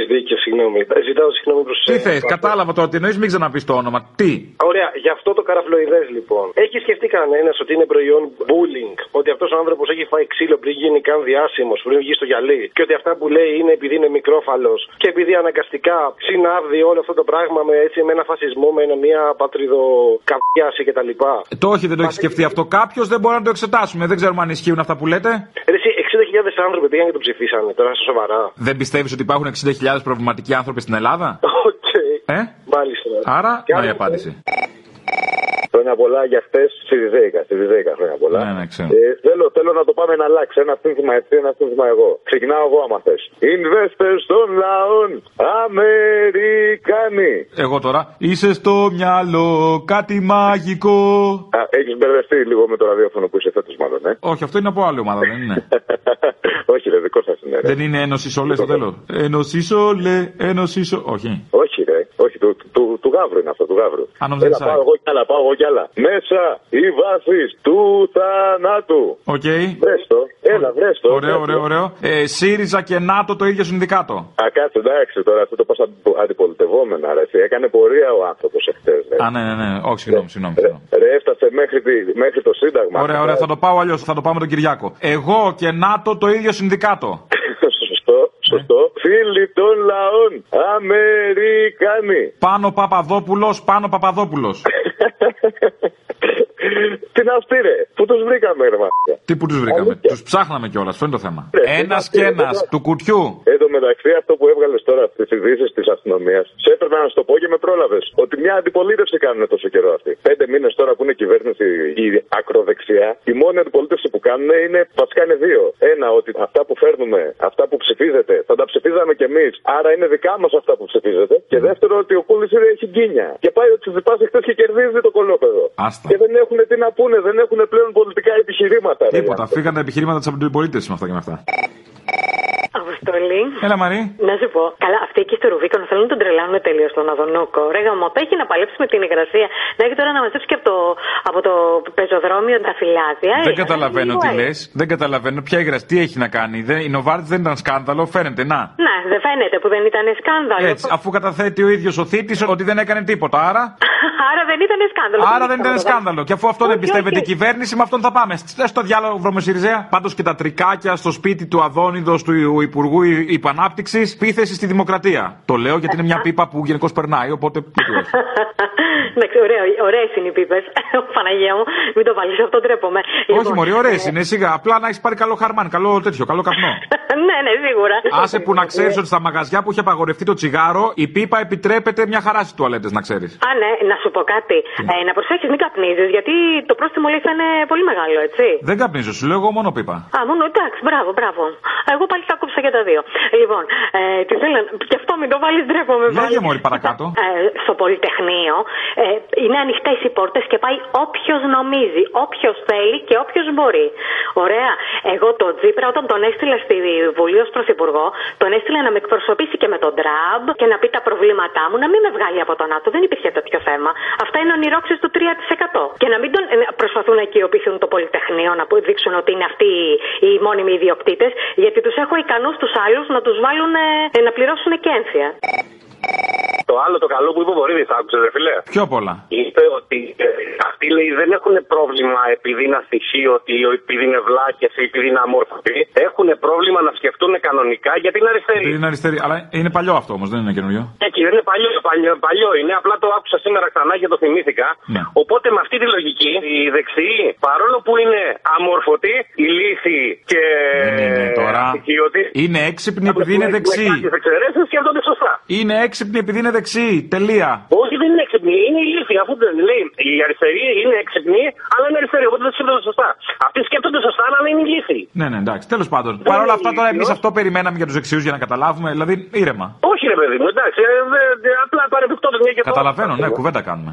Έχει δίκιο, συγγνώμη. Ζητάω συγγνώμη προς Τι θες, κατάλαβα τώρα, τι εννοείς, μην ξαναπείς το όνομα. Τι; Ωραία, για αυτό το καραφλοειδές λοιπόν. Έχει σκεφτεί κανένας ότι είναι προϊόν bullying, ότι αυτός ο άνθρωπος έχει φάει ξύλο πριν γίνει καν διάσημος, πριν βγει στο γυαλί, και ότι αυτά που λέει είναι επειδή είναι μικρόφαλος και επειδή αναγκαστικά συνάδει όλο αυτό το πράγμα με, έτσι, με ένα φασισμό, με ένα, μια πατριδοκαβιάση κτλ. Ε, Το όχι, δεν το έχει σκεφτεί αυτό. Κάποιος δεν μπορεί να το εξετάσουμε. Δεν ξέρουμε αν ισχύουν αυτά που λέτε. Ρε, εσύ, 60.000 άνθρωποι πήγαν και το ψηφίσανε τώρα, στα σοβαρά. Δεν πιστεύεις ότι υπάρχουν 60.000 προβληματικοί άνθρωποι στην Ελλάδα; Οκ. Ε; Μάλιστα. Άρα, να η απάντηση. Χρόνια πολλά για χτε στη Βιζέικα. Στη Βιζέικα χρόνια πολλά. Ναι, ναι, ξέρω. Ε, θέλω, θέλω να το πάμε να αλλάξει. Ένα σύνθημα εσύ, ένα σύνθημα εγώ. Ξεκινάω εγώ άμα θες. Investors των λαών Αμερικάνοι. Εγώ τώρα. Είσαι στο μυαλό κάτι μαγικό. Έχεις μπερδευτεί λίγο με το ραδιόφωνο που είσαι φέτος, μάλλον, ε; Όχι, αυτό είναι από άλλη ομάδα, δεν είναι. Όχι, ρε, δικό σας είναι. Ρε. δεν είναι ένωσης σολέ στο τέλο. Ένωσης σολέ, ένωσης σολέ. Όχι. Όχι, ρε. Όχι, του, του, του γάβρου είναι αυτό, του γάβρου. Αν νόμιζα Έλα, Inside. πάω εγώ κι άλλα, πάω εγώ κι άλλα. Μέσα οι βάσεις του θανάτου. Οκ. Βρέστο, έλα, βρέστο. Ωραίο, ωραίο, ωραίο. Ε, ΣΥΡΙΖΑ και ΝΑΤΟ το ίδιο συνδικάτο. Α, κάτσε, εντάξει τώρα, αυτό το πα αντιπολιτευόμενα, ρε. εσύ. Έκανε πορεία ο άνθρωπος εχθές. Α, ναι, ναι, ναι. Όχι, συγγνώμη, συγγνώμη. συγγνώμη. Ρε, έφτασε μέχρι, τη, μέχρι το Σύνταγμα. Ωραία, ωραία, θα το πάω αλλιώς. Θα το πάω με τον Κυριάκο. Εγώ και ΝΑΤΟ το ίδιο συνδικάτο. Σωστό, σωστό. Φίλοι των λαών, Αμερικάνοι. Πάνω Παπαδόπουλος, πάνω Παπαδόπουλος. Τι να αυτή, ρε. Πού τους βρήκαμε, ρε μάτια. Τι που τους βρήκαμε; Τους ψάχναμε κιόλας, αυτό είναι το θέμα. Ναι, Ένας ναι, και ναι, ένας ναι. του κουτιού. Εν τω μεταξύ, αυτό που έβγαλες τώρα στις ειδήσεις της αστυνομίας, σε έπρεπε να σου το πω και με πρόλαβες. Ότι μια αντιπολίτευση κάνουν τόσο καιρό αυτή. Πέντε μήνες τώρα που είναι κυβέρνηση η ακροδεξιά, η μόνη αντιπολίτευση που κάνουν είναι βασικά είναι δύο. Ένα, ότι αυτά που φέρνουμε, αυτά που ψηφίζετε, θα τα ψηφίζαμε κι εμείς. Άρα είναι δικά μας αυτά που ψηφίζετε. Και δεύτερο, ότι ο Κούλης έχει γκίνια. Και πάει ο Τσιζιπάς εχθές και κερδίζει το κολόπεδο. Άστα. Και δεν έχουν τι να πούνε, δεν έχουν πλέον πολιτικά επιχειρήματα. ρε, Τίποτα. άνθρωποι. Φύγαν τα επιχειρήματα της αντιπολίτευσης με αυτά και με αυτά. Αποστολή. Έλα, Μαρή. Να σου πω, καλά, αυτοί εκεί στο Ρουβίκονο θέλουν να τον τρελάνουν τελείως τον Αδονούκο. Ρε γαμό, έχει να παλέψει με την υγρασία. Να έχει τώρα να μαζέψει και από το, από το πεζοδρόμιο τα φυλάδια. Δεν Ε, καταλαβαίνω λίγο τι έτσι. λες. Δεν καταλαβαίνω. Ποια υγραστή τι έχει να κάνει. Δεν, η Νοβάρτη δεν ήταν σκάνδαλο, φαίνεται. Να. Ναι, δεν φαίνεται που δεν ήταν σκάνδαλο. Έτσι, αφού καταθέτει ο ίδιος ο θήτης ότι δεν έκανε τίποτα. Άρα, Άρα δεν ήταν σκάνδαλο. άρα δεν ήταν σκάνδαλο. Και αφού αυτό δεν Όχι, πιστεύετε η όχι. κυβέρνηση, με αυτόν θα πάμε. Στε στο διάλογο βρωμοσυριζέα. Πάντως και τα τρικάκια στο σπίτι του Αδόνιδος του Υπουργού Υπανάπτυξης, πίθεση στη δημοκρατία. Το λέω γιατί είναι μια πίπα που γενικώς περνάει, οπότε. γιατί όχι. Εντάξει, ωραίο, ωραίες είναι οι πίπες. Παναγία μου, μην το βάλεις αυτό, ντρέπομαι. Όχι, Λοιπόν, Μωρή, ωραίες ε, είναι σιγά. Απλά να έχεις πάρει καλό χαρμάν, καλό τέτοιο, καλό καπνό. ναι, ναι, σίγουρα. Άσε που να ξέρεις ότι στα μαγαζιά που έχει απαγορευτεί το τσιγάρο, η πίπα επιτρέπεται μια χαρά στις τουαλέτες, να ξέρεις. Α, ναι, να σου πω κάτι. Ε, να προσέξεις, μην καπνίζεις, γιατί το πρόστιμο λέει θα είναι πολύ μεγάλο, έτσι. Δεν καπνίζω, σου λέω εγώ μόνο πίπα. Α, μόνο εντάξει, μπράβο, μπράβο. Εγώ πάλι τα κόψα για τα δύο. Λοιπόν, ε, τι θέλω να. Και αυτό μην το βάλεις, ντρέπομαι πάλι. Λέγε μόλι παρακάτω. Ε, στο Πολυτεχνείο ε, είναι ανοιχτές οι πόρτες και πάει όποιος νομίζει, όποιος θέλει και όποιος μπορεί. Ωραία. Εγώ τον Τζίπρα, όταν τον έστειλα στη Βουλή ως Πρωθυπουργό, τον έστειλα να με εκπροσωπήσει και με τον Τραμπ και να πει τα προβλήματά μου, να μην με βγάλει από τον ΝΑΤΟ. Δεν υπήρχε τέτοιο θέμα. Αυτά είναι ονειρόξεις του 3%. Και να μην τον ε, προσπαθούν να οικειοποιηθούν το Πολυτεχνείο, να που- δείξουν ότι είναι αυτοί οι μόνιμοι ιδιοκτήτες, γιατί τους έχω ικανούς τους άλλους να τους βάλουν ε, να πληρώσουν και ένθια. Το άλλο το καλό που είπε ο Βορύδης, άκουσε, ρε φιλέ. Πιο πολλά. Είπε ότι ε, αυτοί λέει δεν έχουν πρόβλημα επειδή είναι αστοιχείο, ότι επειδή είναι βλάκες ή επειδή είναι αμόρφωτοι. Έχουν πρόβλημα να σκεφτούν κανονικά γιατί είναι αριστεροί. Είναι αριστερή. Αλλά είναι παλιό αυτό όμως, δεν είναι καινούριο. Εκεί δεν είναι παλιό, παλιό, παλιό είναι, απλά το άκουσα σήμερα ξανά και το θυμήθηκα. Ναι. Οπότε με αυτή τη λογική, οι δεξιοί, παρόλο που είναι αμόρφωτοι, ηλίθιοι και είναι τώρα. αστοιχείωτοι, Είναι έξυπνη επειδή είναι με δεξί. κάποιες εξαιρέσεις σκέφτονται σωστά. Είναι έξυπνη επειδή είναι δεξί. Τελεία. Όχι, δεν είναι έξυπνοι, είναι ηλίθιοι. Αφού δεν λέει, οι αριστεροί είναι έξυπνοι, αλλά είναι αριστεροί, οπότε δεν σκέφτονται σωστά. Αυτοί σκέφτονται σωστά, αλλά είναι ηλίθιοι. Ναι, ναι, εντάξει. Τέλος πάντων. Παρ' όλα αυτά τώρα εμείς αυτό περιμέναμε για τους δεξιούς για να καταλάβουμε. Δηλαδή ήρεμα. Όχι, ρε παιδί μου, εντάξει, ε, δε- δε- απλά παρεμπιπτόντω μια και το- Καταλαβαίνω, ναι, κουβέντα κάνουμε.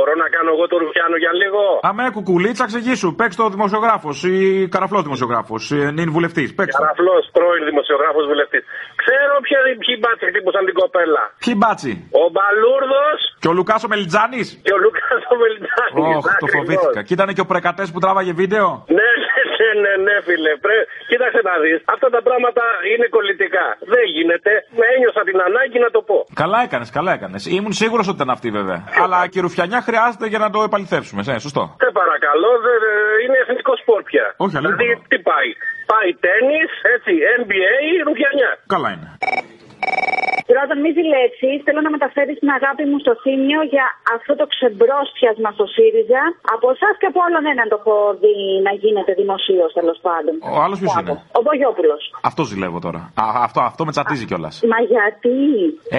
Έλα, μπορώ να κάνω εγώ το Ρουφιάνο για λίγο; Αμέ, κουκουλίτσα, εξηγήσου. Παίξ το δημοσιογράφος ή καραφλός δημοσιογράφος. Νυν βουλευτής. Παίξ το. Καραφλός, πρώην δημοσιογράφος βουλευτής. Ξέρω ποια, ποιοι μπάτσι χτύπουσαν την κοπέλα. Ποιοι μπάτσι. Ο Μπαλούρδος Και ο Λουκά ο Μελιτζάνης. και ο Λούκα ο Μελιτζάκη. Ωχ, το φοβήθηκα. Και ήταν και ο πρεκατές που τράβαγε βίντεο. Ναι, ναι, ναι, ναι, ναι, φίλε. Πρέ... Κοίταξε να δεις. Αυτά τα πράγματα είναι κολλητικά. Δεν γίνεται. Με ένιωσα την ανάγκη να το πω. Καλά έκανες, καλά έκανες. Ήμουν σίγουρος ότι ήταν αυτή βέβαια. Αλλά και η ρουφιανιά χρειάζεται για να το επαληθεύσουμε. Ναι, σωστό. Σε παρακαλώ, δε, δε, είναι εθνικό σπορ πια. Όχι, αλήθεια. Δηλαδή, τι πάει. Πάει τέννη, έτσι, NBA, ρουφιανιά. Καλά είναι. Πρώτον, μη ζηλέψεις. Θέλω να μεταφέρεις την αγάπη μου στο Θήμιο για αυτό το ξεμπρόστιασμα στο ΣΥΡΙΖΑ. Από εσάς και από όλον έναν το έχω δει να γίνεται δημοσίως τέλος πάντων. Ο άλλος ποιος είναι; Ο Μπογιόπουλο. Αυτό ζηλεύω τώρα. Α, αυτό, αυτό με τσατίζει κιόλας. Μα γιατί;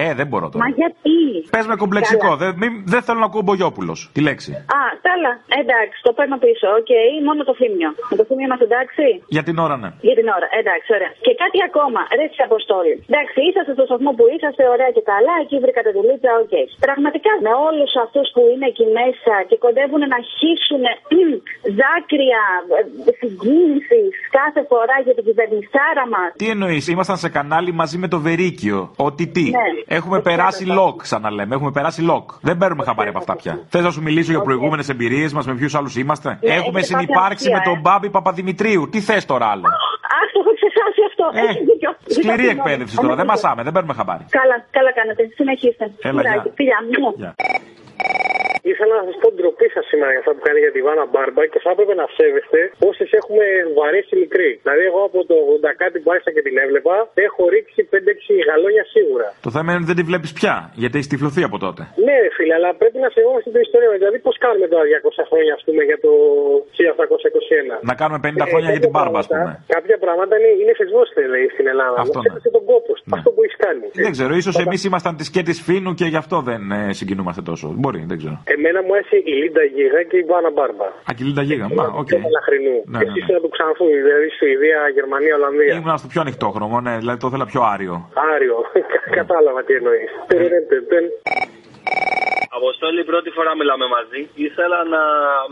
Ε, δεν μπορώ τώρα. Μα γιατί; Πες με κομπλεξικό. Καλά. Δεν, μη- δεν θέλω να ακούω Μπογιόπουλο. Τη λέξη. Α, καλά. Εντάξει, το παίρνω πίσω. Οκ, μόνο το Θήμιο. Με το Θήμιο είμαστε εντάξει; Για την ώρα, ναι. Για την ώρα. Εντάξει, ωραία. Και κάτι ακόμα. Ρε συ Αποστόλη. Εντάξει, είσαστε στο σταθμό που είσαστε, ωραία και καλά. Εκεί βρήκατε δουλίτσα, οκ. Πραγματικά με όλους αυτούς που είναι εκεί μέσα και κοντεύουν να χύσουν δάκρυα συγκίνησης κάθε φορά για την κυβερνησάρα μας. Τι εννοείς, ήμασταν σε κανάλι μαζί με το Βερίκιο. Ότι τι; Ναι. Έχουμε περάσει λοκ, ξαναλέμε. Έχουμε περάσει λοκ. Δεν παίρνουμε χαμπάρι από αυτά πια. Θες να σου μιλήσω για προηγούμενες εμπειρίες μας, με ποιους άλλους είμαστε; Ναι, Έχουμε έχετε συνυπάρξει πάθει με αστεία, τον Μπάμπη Παπαδημητρίου. Τι θες τώρα άλλο; Αχ, το έχω ξεχάσει αυτό. Έχει δίκιο. Ε, Σκληρή Ζητώ εκπαίδευση συγγνώμη. τώρα. Δεν μασάμε, δεν παίρνουμε χαμπάρι. Καλά, καλά κάνετε. Συνεχίστε. Έλα, Φιλάκια, γεια. Φιλιά μου. Ήθελα να σας πω ντροπή σας σήμερα για αυτά που κάνει για τη Βάνα Μπάρμπα και θα έπρεπε να σέβεστε όσες έχουμε βαρέσει μικροί. Δηλαδή, εγώ από το 80 κάτι που άρχισα και την έβλεπα, έχω ρίξει 5-6 γαλόνια σίγουρα. Το θέμα είναι ότι δεν τη βλέπεις πια, γιατί έχει τυφλωθεί από τότε. Ναι, ρε φίλε, αλλά πρέπει να σεβόμαστε την ιστορία. μας. Δηλαδή, πώς κάνουμε τώρα 200 χρόνια, ας πούμε, για το 1721. Να κάνουμε 50 χρόνια για την μπάρμπα, ας πούμε. Κάποια πράγματα είναι, είναι σεσβόστε, λέει, στην Ελλάδα. Αυτό, Αυτό ναι. σέβεσαι τον κόπο σου. Αυτό που έχεις κάνει. Δεν ξέρω, ίσως εμείς ήμασταν της σκέτη φίνου και γι' αυτό δεν ε, συγκινούμαστε τόσο. Μπορεί, δεν ξέρω. Εμένα μου άρεσε η Λίντα Γίγα και η Βάνα Μπάρμπα. Ακυλίντα γίγα. Μα, οκ. Και Μελαχρινού. Ναι, Και ναι, εσύ ναι. είσαι του Ξανθού, δηλαδή Σουηδία, Γερμανία, Ολλανδία. Ήμουν στο πιο ανοιχτό χρώμα, ναι, δηλαδή το ήθελα πιο άριο. Άριο. Κατάλαβα τι εννοείς. Αποστόλη, πρώτη φορά μιλάμε μαζί. Ήθελα να,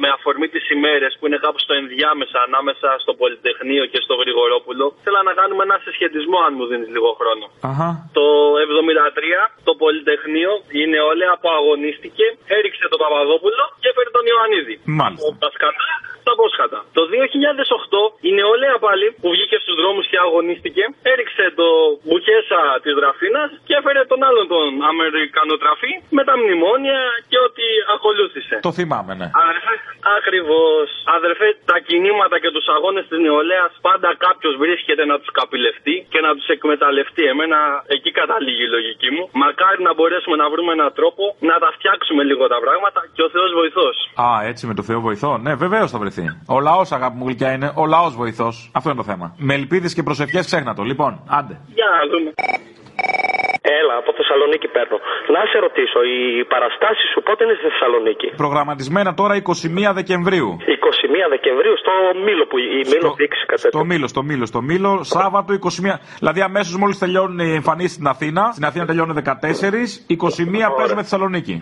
με αφορμή τις ημέρες που είναι κάπου στο ενδιάμεσα ανάμεσα στο Πολυτεχνείο και στο Γρηγορόπουλο, ήθελα να κάνουμε ένα συσχετισμό, αν μου δίνεις λίγο χρόνο. Αχα. Το 73 το Πολυτεχνείο η νεολαία που αγωνίστηκε έριξε τον Παπαδόπουλο και έφερε τον Ιωαννίδη. Μάλιστα. Τα σκατά, τα πόσχατα. Το 2008 η νεολαία πάλι που βγήκε στους δρόμους και αγωνίστηκε έριξε το μπουχέσα της Ραφίνας και έφερε τον άλλον τον Αμερικανοτραφή με τα μνημόνια και ό,τι ακολούθησε. Το θυμάμαι, ναι. Αδερφέ, ακριβώς. Αδερφέ, τα κινήματα και τους αγώνες της νεολαίας πάντα κάποιος βρίσκεται να τους καπηλευτεί και να τους εκμεταλλευτεί. Εμένα εκεί καταλήγει η λογική μου. Μακάρι να μπορέσουμε να βρούμε έναν τρόπο να τα φτιάξουμε λίγο τα πράγματα και ο Θεός βοηθός. Α, έτσι με το Θεό βοηθό. Ναι, βεβαίως θα βρεθεί. Ο λαός, αγάπη μου γλυκιά, είναι ο λαός βοηθός. Αυτό είναι το θέμα. Με ελπίδες και προσευχές ξέχνα το. Λοιπόν, άντε. Για να δούμε. Έλα, από Θεσσαλονίκη παίρνω. Να σε ρωτήσω, οι παραστάσεις σου πότε είναι στη Θεσσαλονίκη; Προγραμματισμένα τώρα 21 Δεκεμβρίου. 21 Δεκεμβρίου στο Μύλο που η Μύλο δείξει κατά Στο Μύλο, στο Μύλο, στο Μύλο, Σάββατο 21. Δηλαδή αμέσως μόλις τελειώνουν οι εμφανίσεις στην Αθήνα. Στην Αθήνα τελειώνουν 14, 21 παίζουμε Θεσσαλονίκη.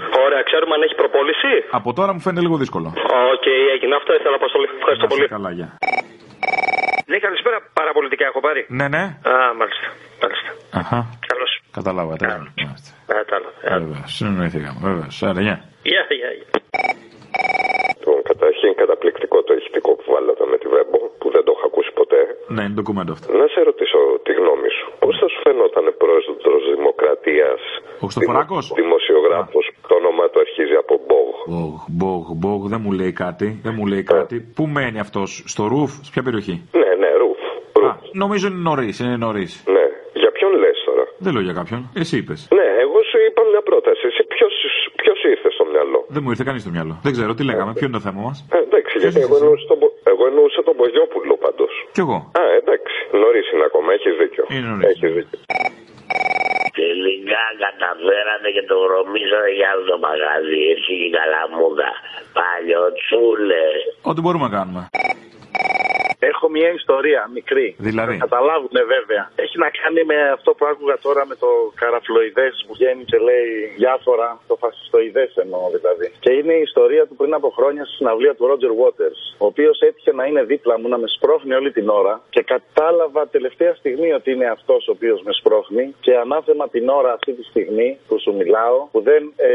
Ωραία, ξέρουμε αν έχει προπόληση. Από τώρα μου φαίνεται λίγο δύσκολο. Οκ, έγινε αυτό. Ήθελα να πω Ευχαριστώ πολύ. Καλά, γεια. Ναι, καλησπέρα. Παραπολιτικά έχω πάρει. Ναι, ναι. Α, μάλιστα. μάλιστα. Αχα. Καλώς. Κατάλαβα. Κατάλαβα. Βέβαια, συνοηθήκαμε. Βέβαια. Άρα, γεια. Γεια, γεια, γεια. Λοιπόν, καταρχήν καταπληκτικό το ηχητικό που βάλατε με τη Βέμπο, που δεν το έχω ακούσει ποτέ. Ναι, είναι ντοκουμέντο αυτό. Να σε ρωτήσω τη γνώμη σου. Πώς θα σου φαινόταν πρόεδρος Δημοκρατίας; Ο Χριστοφοράκος; δημοσιογράφος που το όνομα του αρχίζει από Μπόγ. Μπογ, μπογ, μπογ, δεν μου λέει κάτι. Δεν μου λέει κάτι. Πού μένει αυτός, στο ρουφ, σε ποια περιοχή; Ναι, ναι, ρουφ. Α, νομίζω είναι νωρίς, είναι νωρίς. Ναι. Για ποιον λες τώρα; Δεν λέω για κάποιον. Εσύ είπες. Ναι, εγώ σου είπα μια πρόταση. Εσύ ποιος σου ήρθε στο μυαλό; Δεν μου ήρθε κανείς στο μυαλό. Δεν ξέρω τι λέγαμε, ποιο είναι το θέμα μας; Ε, εντάξει, γιατί εγώ εννοούσα, τον, Μπο- εγώ εννοούσα τον Μπογιόπουλο πάντως. Κι εγώ. Α, εντάξει. Νωρίς είναι ακόμα, έχεις δίκιο. Είναι νωρίς. Έχεις δίκιο. Τελικά καταφέρατε και το γρομίσατε για άλλο το μαγαζί. Εσύ και η καλαμούδα. Παλιοτσούλες. Ό,τι μπορούμε να κάνουμε. Έχω μια ιστορία μικρή. Δηλαδή; Θα καταλάβουν βέβαια. Έχει να κάνει με αυτό που άκουγα τώρα με το καραφλοειδές που βγαίνει και λέει διάφορα. Το φασιστοειδές εννοώ δηλαδή. Και είναι η ιστορία του πριν από χρόνια στη συναυλία του Ρότζερ Waters. Ο οποίος έτυχε να είναι δίπλα μου να με σπρώχνει όλη την ώρα και κατάλαβα τελευταία στιγμή ότι είναι αυτός ο οποίος με σπρώχνει και ανάθεμα την ώρα αυτή τη στιγμή που σου μιλάω που δεν ε,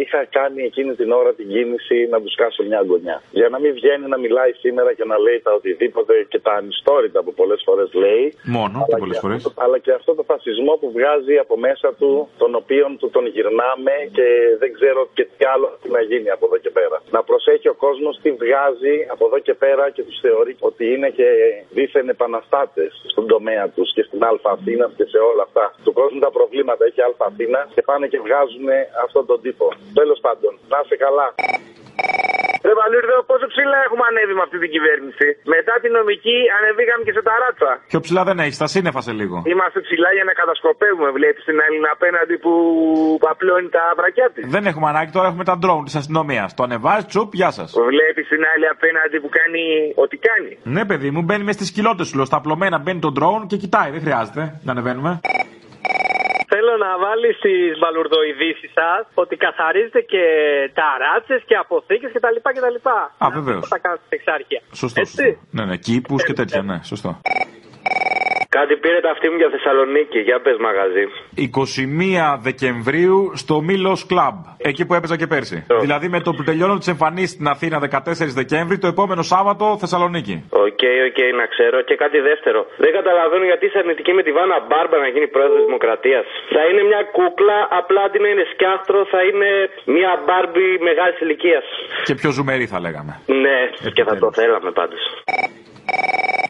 είχα κάνει εκείνη την ώρα την κίνηση να τους κάσω μια γωνιά. Για να μην βγαίνει να μιλάει σήμερα και να λέει τα οτιδήποτε και τα ανιστόρυτα που πολλές φορές λέει. Μόνο Αλλά και πολλές και φορές. αυτό- αλλά και αυτό το φασισμό που βγάζει από μέσα του, τον οποίον του τον γυρνάμε και δεν ξέρω και τι άλλο τι να γίνει από εδώ και πέρα. Να προσέχει ο κόσμος τι βγάζει από εδώ και πέρα και τους θεωρεί ότι είναι και δίθεν επαναστάτες στον τομέα τους και στην Α Αθήνας και σε όλα αυτά. Του κόσμου τα προβλήματα έχει Α Αθήνα και πάνε και βγάζουν αυτόν τον τύπο. Τέλος πάντων, να είσαι καλά. Ρε Βαλούρδο, πόσο ψηλά έχουμε ανέβει με αυτή την κυβέρνηση. Μετά την νομική ανεβήκαμε και σε ταράτσα. Πιο ψηλά δεν έχεις, τα σύννεφα σε λίγο. Είμαστε ψηλά για να κατασκοπεύουμε. Βλέπεις την Έλληνα απέναντι που παπλώνει τα βρακιά της. Δεν έχουμε ανάγκη, τώρα έχουμε τα ντρόουν της αστυνομίας. Το ανεβάζεις, τσουπ, γεια σας. Βλέπεις την άλλη απέναντι που κάνει ό,τι κάνει. Ναι, παιδί μου, μπαίνει μες στις κοιλότε σου. λέω, Στα απλωμένα μπαίνει το ντρόουν και κοιτάει, δεν χρειάζεται να ανεβαίνουμε. Θέλω να βάλει στις μπαλουρδοειδήσεις σας ότι καθαρίζετε και ταράτσε και αποθήκες κτλ. κτλ. Α, βεβαίως. Τα κάνετε εξάρχεια. Σωστό. σωστό. Ναι, ναι, κήπους και τέτοια, ναι, σωστό. Κάτι πήρε τα αυτή μου για Θεσσαλονίκη. Για πες μαγαζί. 21 Δεκεμβρίου στο Μύλο Club. Εκεί που έπαιζα και πέρσι. Δηλαδή με το που τελειώνω τις εμφανίσεις στην Αθήνα 14 Δεκέμβρη, το επόμενο Σάββατο Θεσσαλονίκη. OK, OK, να ξέρω. Και κάτι δεύτερο. Δεν καταλαβαίνω γιατί είσαι αρνητική με τη Βάνα Μπάρμπα να γίνει πρόεδρος Δημοκρατίας. Θα είναι μια κούκλα, απλά αντί να είναι σκιάχτρο, θα είναι μια Μπάρμπι μεγάλης ηλικίας. Και πιο ζουμερή θα λέγαμε. Ναι, και θα το θέλαμε πάντως.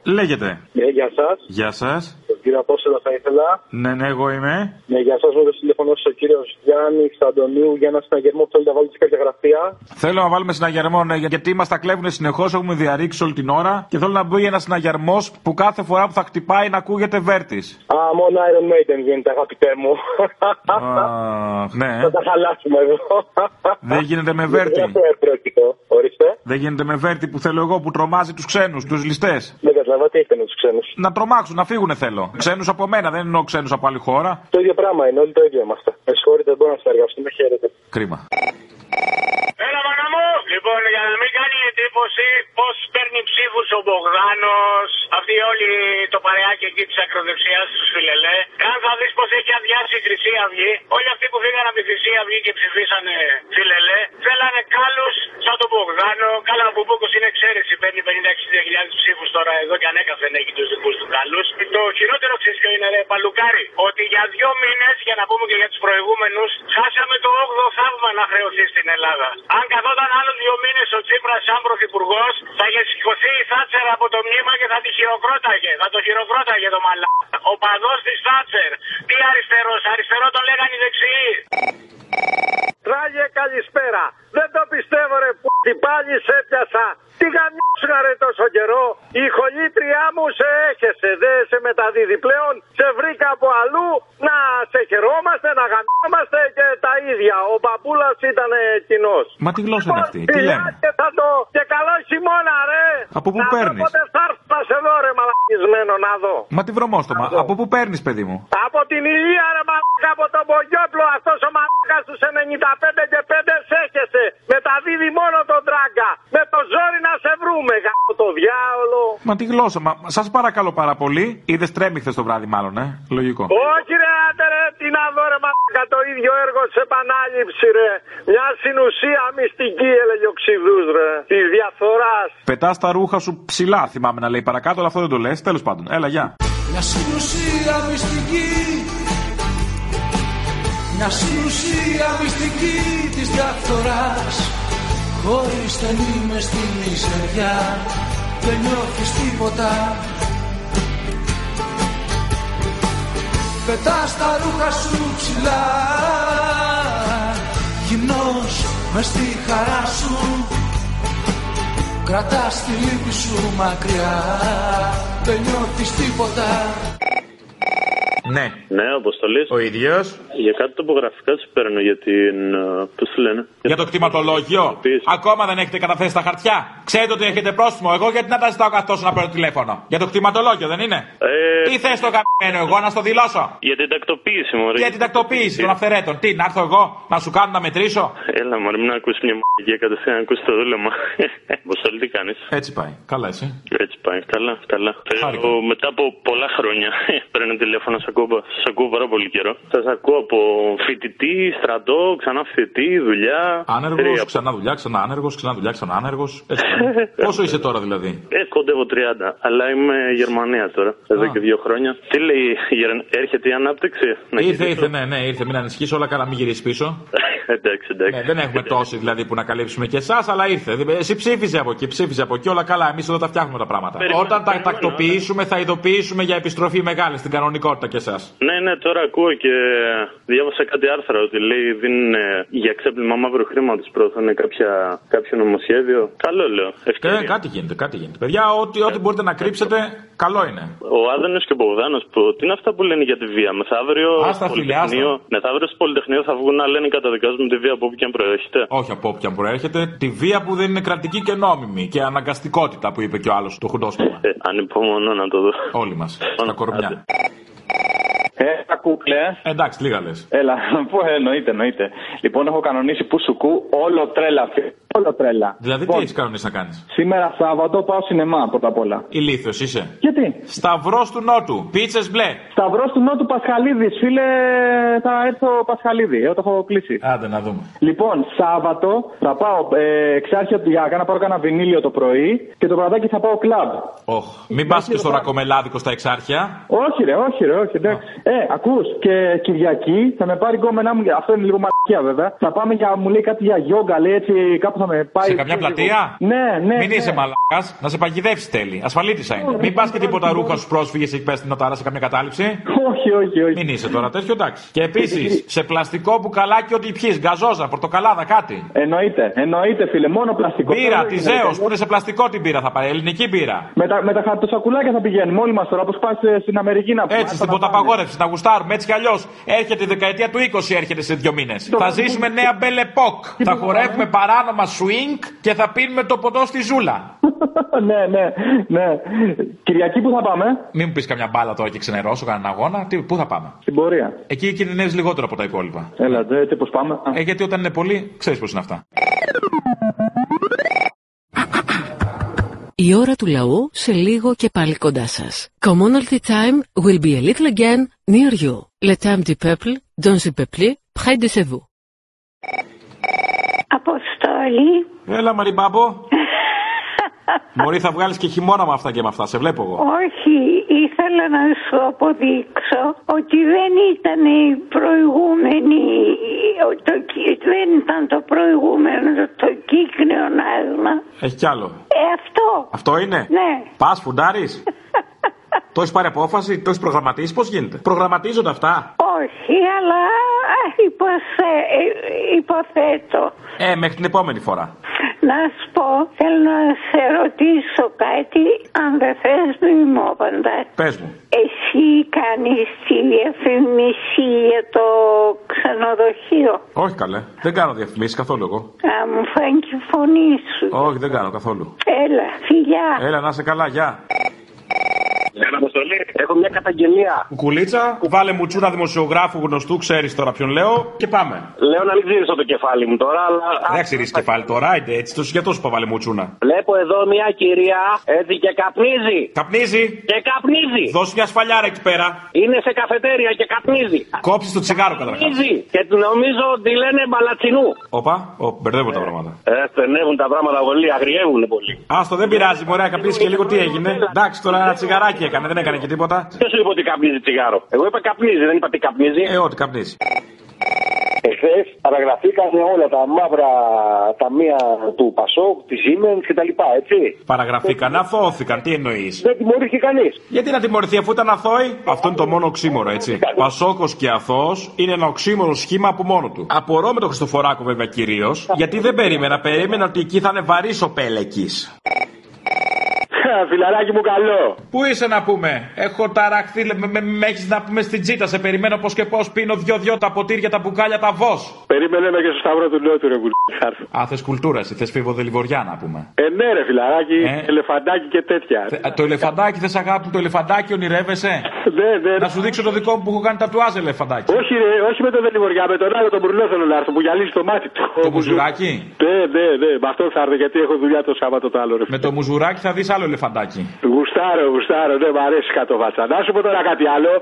Λέγεται. Ναι, γεια σας. Γεια σας. Τον κύριο Απόστολα θα ήθελα. Ναι, ναι, εγώ είμαι. Ναι, γεια σας. Με το τηλέφωνο σα ο κύριος Γιάννης Αντωνίου για ένα συναγερμό που θέλετε να βάλετε σε κάποια γραφεία. Θέλω να βάλουμε συναγερμό, ναι, γιατί μας τα κλέβουν συνεχώς, έχουμε διαρρήξει όλη την ώρα. Και θέλω να μπει ένα συναγερμός που κάθε φορά που θα χτυπάει να ακούγεται βέρτης. Α, μόνο Iron Maiden γίνεται, αγαπητέ μου. ναι. Θα τα χαλάσουμε εδώ. Δεν γίνεται με βέρτη. Δεν αυτό επρόκειτο. Ορίστε. Δεν γίνεται με βέρτη που θέλω εγώ που τρομάζει τους ξένους, τους ληστές. Δεν καταλαβαίνω τι έχετε με τους ξένους; Να τρομάξουν, να φύγουν θέλω. Ξένους από μένα, δεν εννοώ ξένους από άλλη χώρα. Το ίδιο πράγμα είναι, όλοι το ίδιο είμαστε. Με συγχωρείτε, δεν μπορώ να συνεργαστούμε. Χαίρετε. Κρίμα. Έλα, μάνα μου! Λοιπόν, για να μην κάνει εντύπωση πώς παίρνει ψήφους ο Μπογδάνος, αυτή όλη το παρεάκι εκεί της ακροδεξιάς τους Φιλελέ. Καν θα δεις πώς έχει αδειάσει η Χρυσή Αυγή. Όλοι αυτοί που φύγαν από τη Χρυσή Αυγή και ψηφίσανε Φιλελέ, θέλανε κάλους σαν τον Μπογδάνο. Καλά, ο Μπουμπούκος είναι εξαίρεση, παίρνει 50-60 ψήφους τώρα εδώ και ανέκαθεν έχει τους δικούς του κάλους. Το χειρότερο ξέρεις ποιο είναι, ρε Παλουκάρι, ότι για δύο μήνες, για να πούμε και για τους προηγούμενους, χάσαμε το 8ο θαύμα να χρεωθεί στην Ελλάδα. Αν καθόταν άλλους δύο μήνες ο Τσίπρας σαν πρωθυπουργός, θα είχε σηκωθεί η Θάτσερ από το μνήμα και θα τη χειροκρόταγε. Θα το χειροκρόταγε το μαλά. Ο παδός της Θάτσερ. Τι αριστερός, αριστερό τον λέγανε οι δεξιοί. Τράγε καλησπέρα. Δεν το πιστεύω ρε που πάλι σε έπιασα. Τι γαμιώσουνα ρε τόσο καιρό. Η χολήτριά μου σε έχεσε. Δεν σε μεταδίδει πλέον. Σε βρήκα από αλλού να σε χαιρόμαστε, να γαμιόμαστε και τα ίδια. Ο παππούλας ήταν κοινός. Μα τι γλώσσα είναι αυτή, τι λέμε; Και θα το. Και καλό χειμώνα ρε. Από πού να δω παίρνεις; Πότε θα έρθω να σε δω ρε μαλακισμένο να δω. Μα τι βρωμόστομα, από πού παίρνεις, παιδί μου; Από την ηλία ρε μαλάκα από τον Μπογιόπλο αυτός ο μαλάκας τους 95 και 5 σέχεσαι. Μεταδίδει μόνο τον βρούμε γάμο το διάολο. Μα τι γλώσσα, μα σας παρακαλώ πάρα πολύ. Είδες τρέμει χθε το βράδυ, μάλλον, ε; Λογικό. Όχι ρε άντε ρε τι να δω ρε μαλάκα το ίδιο ίδιο έργο σε επανάληψη, ρε. Μια συνουσία μυστική, έλεγε ο Ξηδούς, ρε. Τη διαφθοράς. Πετάς τα ρούχα σου ψηλά, θυμάμαι να λέει παρακάτω, αλλά αυτό δεν το λες. Τέλος πάντων, έλα, γεια. Μια συνουσία μυστική Μια συνουσία μυστική της διαφθοράς Χωρίς στενή μες στη μισεριά Δεν νιώθεις τίποτα Πετάς τα ρούχα σου ψηλά Γυμνός μες στη χαρά σου Κρατάς τη λύπη σου μακριά Δεν νιώθεις τίποτα Ναι. Ναι, αποστολής. Ο ίδιος. Για κάτι τοπογραφικά του παίρνω για την. Πώς τη λένε; Για το κτηματολόγιο. Ακόμα δεν έχετε καταθέσει τα χαρτιά. Ξέρετε ότι έχετε πρόστιμο. Εγώ γιατί να τα ζητάω καθ' να παίρνω τηλέφωνο; Για το κτηματολόγιο δεν είναι; Ε, Τι θες το καμένο εγώ να στο δηλώσω; Για την τακτοποίηση, μωρέ. Για την τακτοποίηση των αυθαιρέτων. Τι, να έρθω εγώ να σου κάνω να μετρήσω; Έλα, μωρέ, μην ακούσει μια μαγική κατευθείαν να ακούσει το δούλεμα. Αποστολή, τι κάνεις; Έτσι πάει. Καλά, εσύ; Έτσι πάει. Καλά, καλά. Εγώ, μετά από πολλά χρόνια παίρνω τηλέφωνο, σα ακούω, σας ακούω πάρα πολύ καιρό. Σας ακούω από φοιτητή, στρατό, ξανά φοιτητή, δουλειά. Άνεργος, Τρία- ξανά δουλειά, ξανά άνεργος, ξανά δουλειά, ξανά άνεργος. Πόσο είσαι τώρα δηλαδή; Ε, κοντεύω 30, αλλά είμαι Γερμανία τώρα, εδώ και δύο χρόνια. Τι λέει, η Γερ- έρχεται η ανάπτυξη. Να Ήρθε, γυρίσω; ήρθε, ναι, ναι, ήρθε. Μην ανησυχείς, όλα καλά, μην γυρίσεις πίσω. εντάξει, εντάξει. Ναι, δεν έχουμε τόση δηλαδή που να καλύψουμε και εσάς, αλλά ήρθε. Εσύ ψήφιζε από εκεί, ψήφιζε από εκεί, όλα καλά. Εμείς εδώ τα φτιάχνουμε τα πράγματα. Περιμένω, Όταν τα περιμένω, τακτοποιήσουμε, θα ειδοποιήσουμε για επιστροφή μεγάλη στην κανονικότητα και εσάς. Ναι, ναι, τώρα ακούω και διάβασα κάτι άρθρα ότι λέει δίνουν ε, για ξέπλυμα μαύρου χρήματος προωθούν κάποια, κάποιο νομοσχέδιο. Καλό λέω. Ευκαιρία. Ε, κάτι γίνεται, κάτι γίνεται. Παιδιά, ό,τι, ό,τι μπορείτε να κρύψετε, καλό είναι. Ο Άδωνο και ο Μπογδάνος, που τι είναι αυτά που λένε για τη βία; Μεθαύριο Άστα, στο φίλε, Πολυτεχνείο, μεθαύριο στο Πολυτεχνείο θα βγουν να λένε καταδικάζουμε τη βία από όπου και αν προέρχεται. Όχι από όποια προέρχεται, τη βία που δεν είναι κρατική και νόμιμη και αναγκαστικότητα που είπε και ο άλλος το χουντόσπιμα. Ε, ανυπομονώ να το δω. Όλοι μας. Στα κορμιά. Ε, κούκλε. Εντάξει, λίγα λες. Έλα, πού εννοείται, εννοείται. Λοιπόν, έχω κανονίσει που σου κου όλο τρέλα. φίλε. Όλο τρέλα. Δηλαδή, τι έχεις κανονίσει να κάνεις; Σήμερα Σάββατο πάω σινεμά πρώτα απ' όλα. Ηλίθιος είσαι. Γιατί; Σταυρός του Νότου. Πίτσες μπλε. Σταυρός του Νότου Πασχαλίδη, φίλε, θα έρθω Πασχαλίδη. Εγώ το έχω κλείσει. Άντε να δούμε. Λοιπόν, Σάββατο θα πάω ε, εξάρχεια του για να πάρω κάνα βινίλιο το πρωί και το βραδάκι θα πάω κλαμπ. Όχ. Μην πας και στο ρακομελάδικο στα εξάρχεια. Όχι, ρε, όχι, ρε, όχι, εντάξει. Ε, ακού και Κυριακή θα με πάρει η γκόμενά μου. Αυτό είναι λίγο μαλακία βέβαια. Θα πάμε για, μου λέει κάτι για γιόγκα, λέει έτσι, κάπου θα με πάει. Σε καμιά πλατεία; Ναι, ναι. Μην ναι. είσαι μαλάκα, να σε παγιδεύσει τέλει. Ασφαλίτησα είναι. Μην πας και τίποτα ρούχα στους πρόσφυγες έχει πέσει την νοτάρα σε καμιά κατάληψη. Όχι, όχι, όχι. Μην είσαι τώρα τέτοιο, εντάξει. Και επίσης, σε πλαστικό μπουκαλάκι ό,τι πιει, γκαζόζα, πορτοκαλάδα, κάτι. Εννοείται, εννοείται, φίλε, μόνο πλαστικό. Μπύρα, Δεν της είναι Ζέο τέτοιο. που είναι σε πλαστικό την πύρα θα πάει, ελληνική μπύρα. Με τα, με τα χαρτοσακουλάκια θα πηγαίνουμε όλοι μας τώρα, όπως πας στην Αμερική να πούμε. Έτσι, στην ποταπαγόρευση, να γουστάρουμε έτσι κι αλλιώς. Έρχεται η δεκαετία του 20, έρχεται σε δύο μήνες. Θα ζήσουμε νέα μπελεπόκ. Θα χορεύουμε παράνομα swing και θα πίνουμε το ποτό στη ζούλα. ναι, ναι, ναι. Κυριακή που θα πάμε, Μην μου πεις καμιά μπάλα τώρα και ξενερώσω κανέναν αγώνα. Τι, πού θα πάμε; στην πορεία. Εκεί κινδυνεύεις λιγότερο από τα υπόλοιπα. Έλα, δε, έτσι πώς πάμε; Ε, γιατί όταν είναι πολύ, ξέρεις πώς είναι αυτά. Η ώρα του λαού σε λίγο και πάλι κοντά σας. Commonalty time will be a little again near you. Le temps du peuple, dans le peuple, près de chez vous. Αποστόλη. Έλα, Μαριμπάμπο. Μωρή, θα βγάλεις και χειμώνα με αυτά και με αυτά. Σε βλέπω εγώ. Όχι, ήθελα να σου αποδείξω ότι δεν ήταν η προηγούμενη, το, κι- δεν ήταν το προηγούμενο, το κύκνιο άσμα. Έχει κι άλλο. Ε, αυτό. Αυτό είναι; Ναι. Πας, φουντάρεις. το έχεις πάρει απόφαση, το έχεις προγραμματίσει, πώς γίνεται; Προγραμματίζονται αυτά. Όχι, αλλά ε, υποθε, ε, υποθέτω. Ε, μέχρι την επόμενη φορά. Να σου πω, θέλω να σε ρωτήσω κάτι, αν δεν θες μη μου απαντάς. Πες μου. Εσύ κάνεις τη διαφήμιση για το ξενοδοχείο; Όχι καλέ. Δεν κάνω διαφημίσεις καθόλου εγώ. Α, μου φάνηκε η φωνή σου. Όχι, δεν κάνω καθόλου. Έλα, φιλιά. Έλα, να είσαι καλά, γεια. Έλα, Αποστολή, έχω μια καταγγελία. Κουκουλίτσα, βάλε μουτσούνα δημοσιογράφου γνωστού, ξέρεις τώρα ποιον λέω και πάμε. Λέω να μην ξύρισω το κεφάλι μου τώρα, αλλά. Δεν θα ξυρίσει κεφάλι τώρα, άιντε έτσι, τόσο για τόσο που βάλε μουτσούνα. Βλέπω εδώ μια κυρία έτσι και καπνίζει. Καπνίζει. Και καπνίζει. Δώσε μια σφαλιάρα εκεί πέρα. Είναι σε καφετέρια και καπνίζει. Κόψεις το τσιγάρο καταρχάς. Καπνίζει. Και νομίζω ότι λένε μπαλατσινού. Όπα, Ω, μπερδεύω τα πράγματα. Ε, στενεύουν τα πράγματα πολύ, αγριεύουν πολύ. Άστο, δεν πειράζει, μωρέ, καπνίσει και λίγο τι έγινε. Εντάξει, τώρα ένα τσιγαράκι έκανε, δεν έκανε και τίποτα. Ποιο σου είπε ότι καπνίζει τσιγάρο. Εγώ είπα καπνίζει, δεν είπα τι καπνίζει. Ε, ό,τι καπνίζει. Εχθές παραγραφήκαν όλα τα μαύρα ταμεία του Πασόκ, της Siemens κτλ. Έτσι. Παραγραφήκαν, αθώθηκαν, τι εννοείς; Δεν τιμωρήθηκε κανείς. Γιατί να τιμωρηθεί αφού ήταν αθώοι, αυτό είναι το μόνο οξύμορο, έτσι. Πασόκος και αθώος είναι ένα οξύμορο σχήμα από μόνο του. Απορώ με τον Χριστοφοράκο βέβαια κυρίως, γιατί δεν περίμενα, περίμενα ότι εκεί θα είναι βαρύς ο Πέλεκης. Φιλαράκι μου καλό. Πού είσαι να πούμε, έχω ταραχθεί, με, με, με έχεις να πούμε στην τσίτα, σε περιμένω πώς και πώς πίνω δυο-δυο τα ποτήρια, τα μπουκάλια, τα βό. Περίμενε με και στο σταυρό του νότου, ρε βουλγάρ. Α, θες κουλτούρα, εσύ θες φίβο να πούμε. Ε, ναι, ρε φιλαράκι, ελεφαντάκι και τέτοια. Θε- το ελεφαντάκι, θες αγάπη, το ελεφαντάκι ονειρεύεσαι; Ναι, ναι. Να σου δείξω το δικό μου που έχω κάνει τατουάζ ελεφαντάκι. Όχι, ρε, όχι με τον Δελιβοριά, με τον άλλο τον Μπουρνό θέλω να έρθω που γυαλίζει το μάτι του. Το μουζουράκι. Ναι, ναι, ναι, με αυτό θα έρθω γιατί έχω δουλειά το Σάββατο το άλλο, ρε. Με το μουζουράκι θα δεις άλλο ελεφαντάκι. Γουστάρω, γουστάρω, ναι, μου αρέσει κάτω βάτσα. Να σου πω τώρα κάτι άλλο.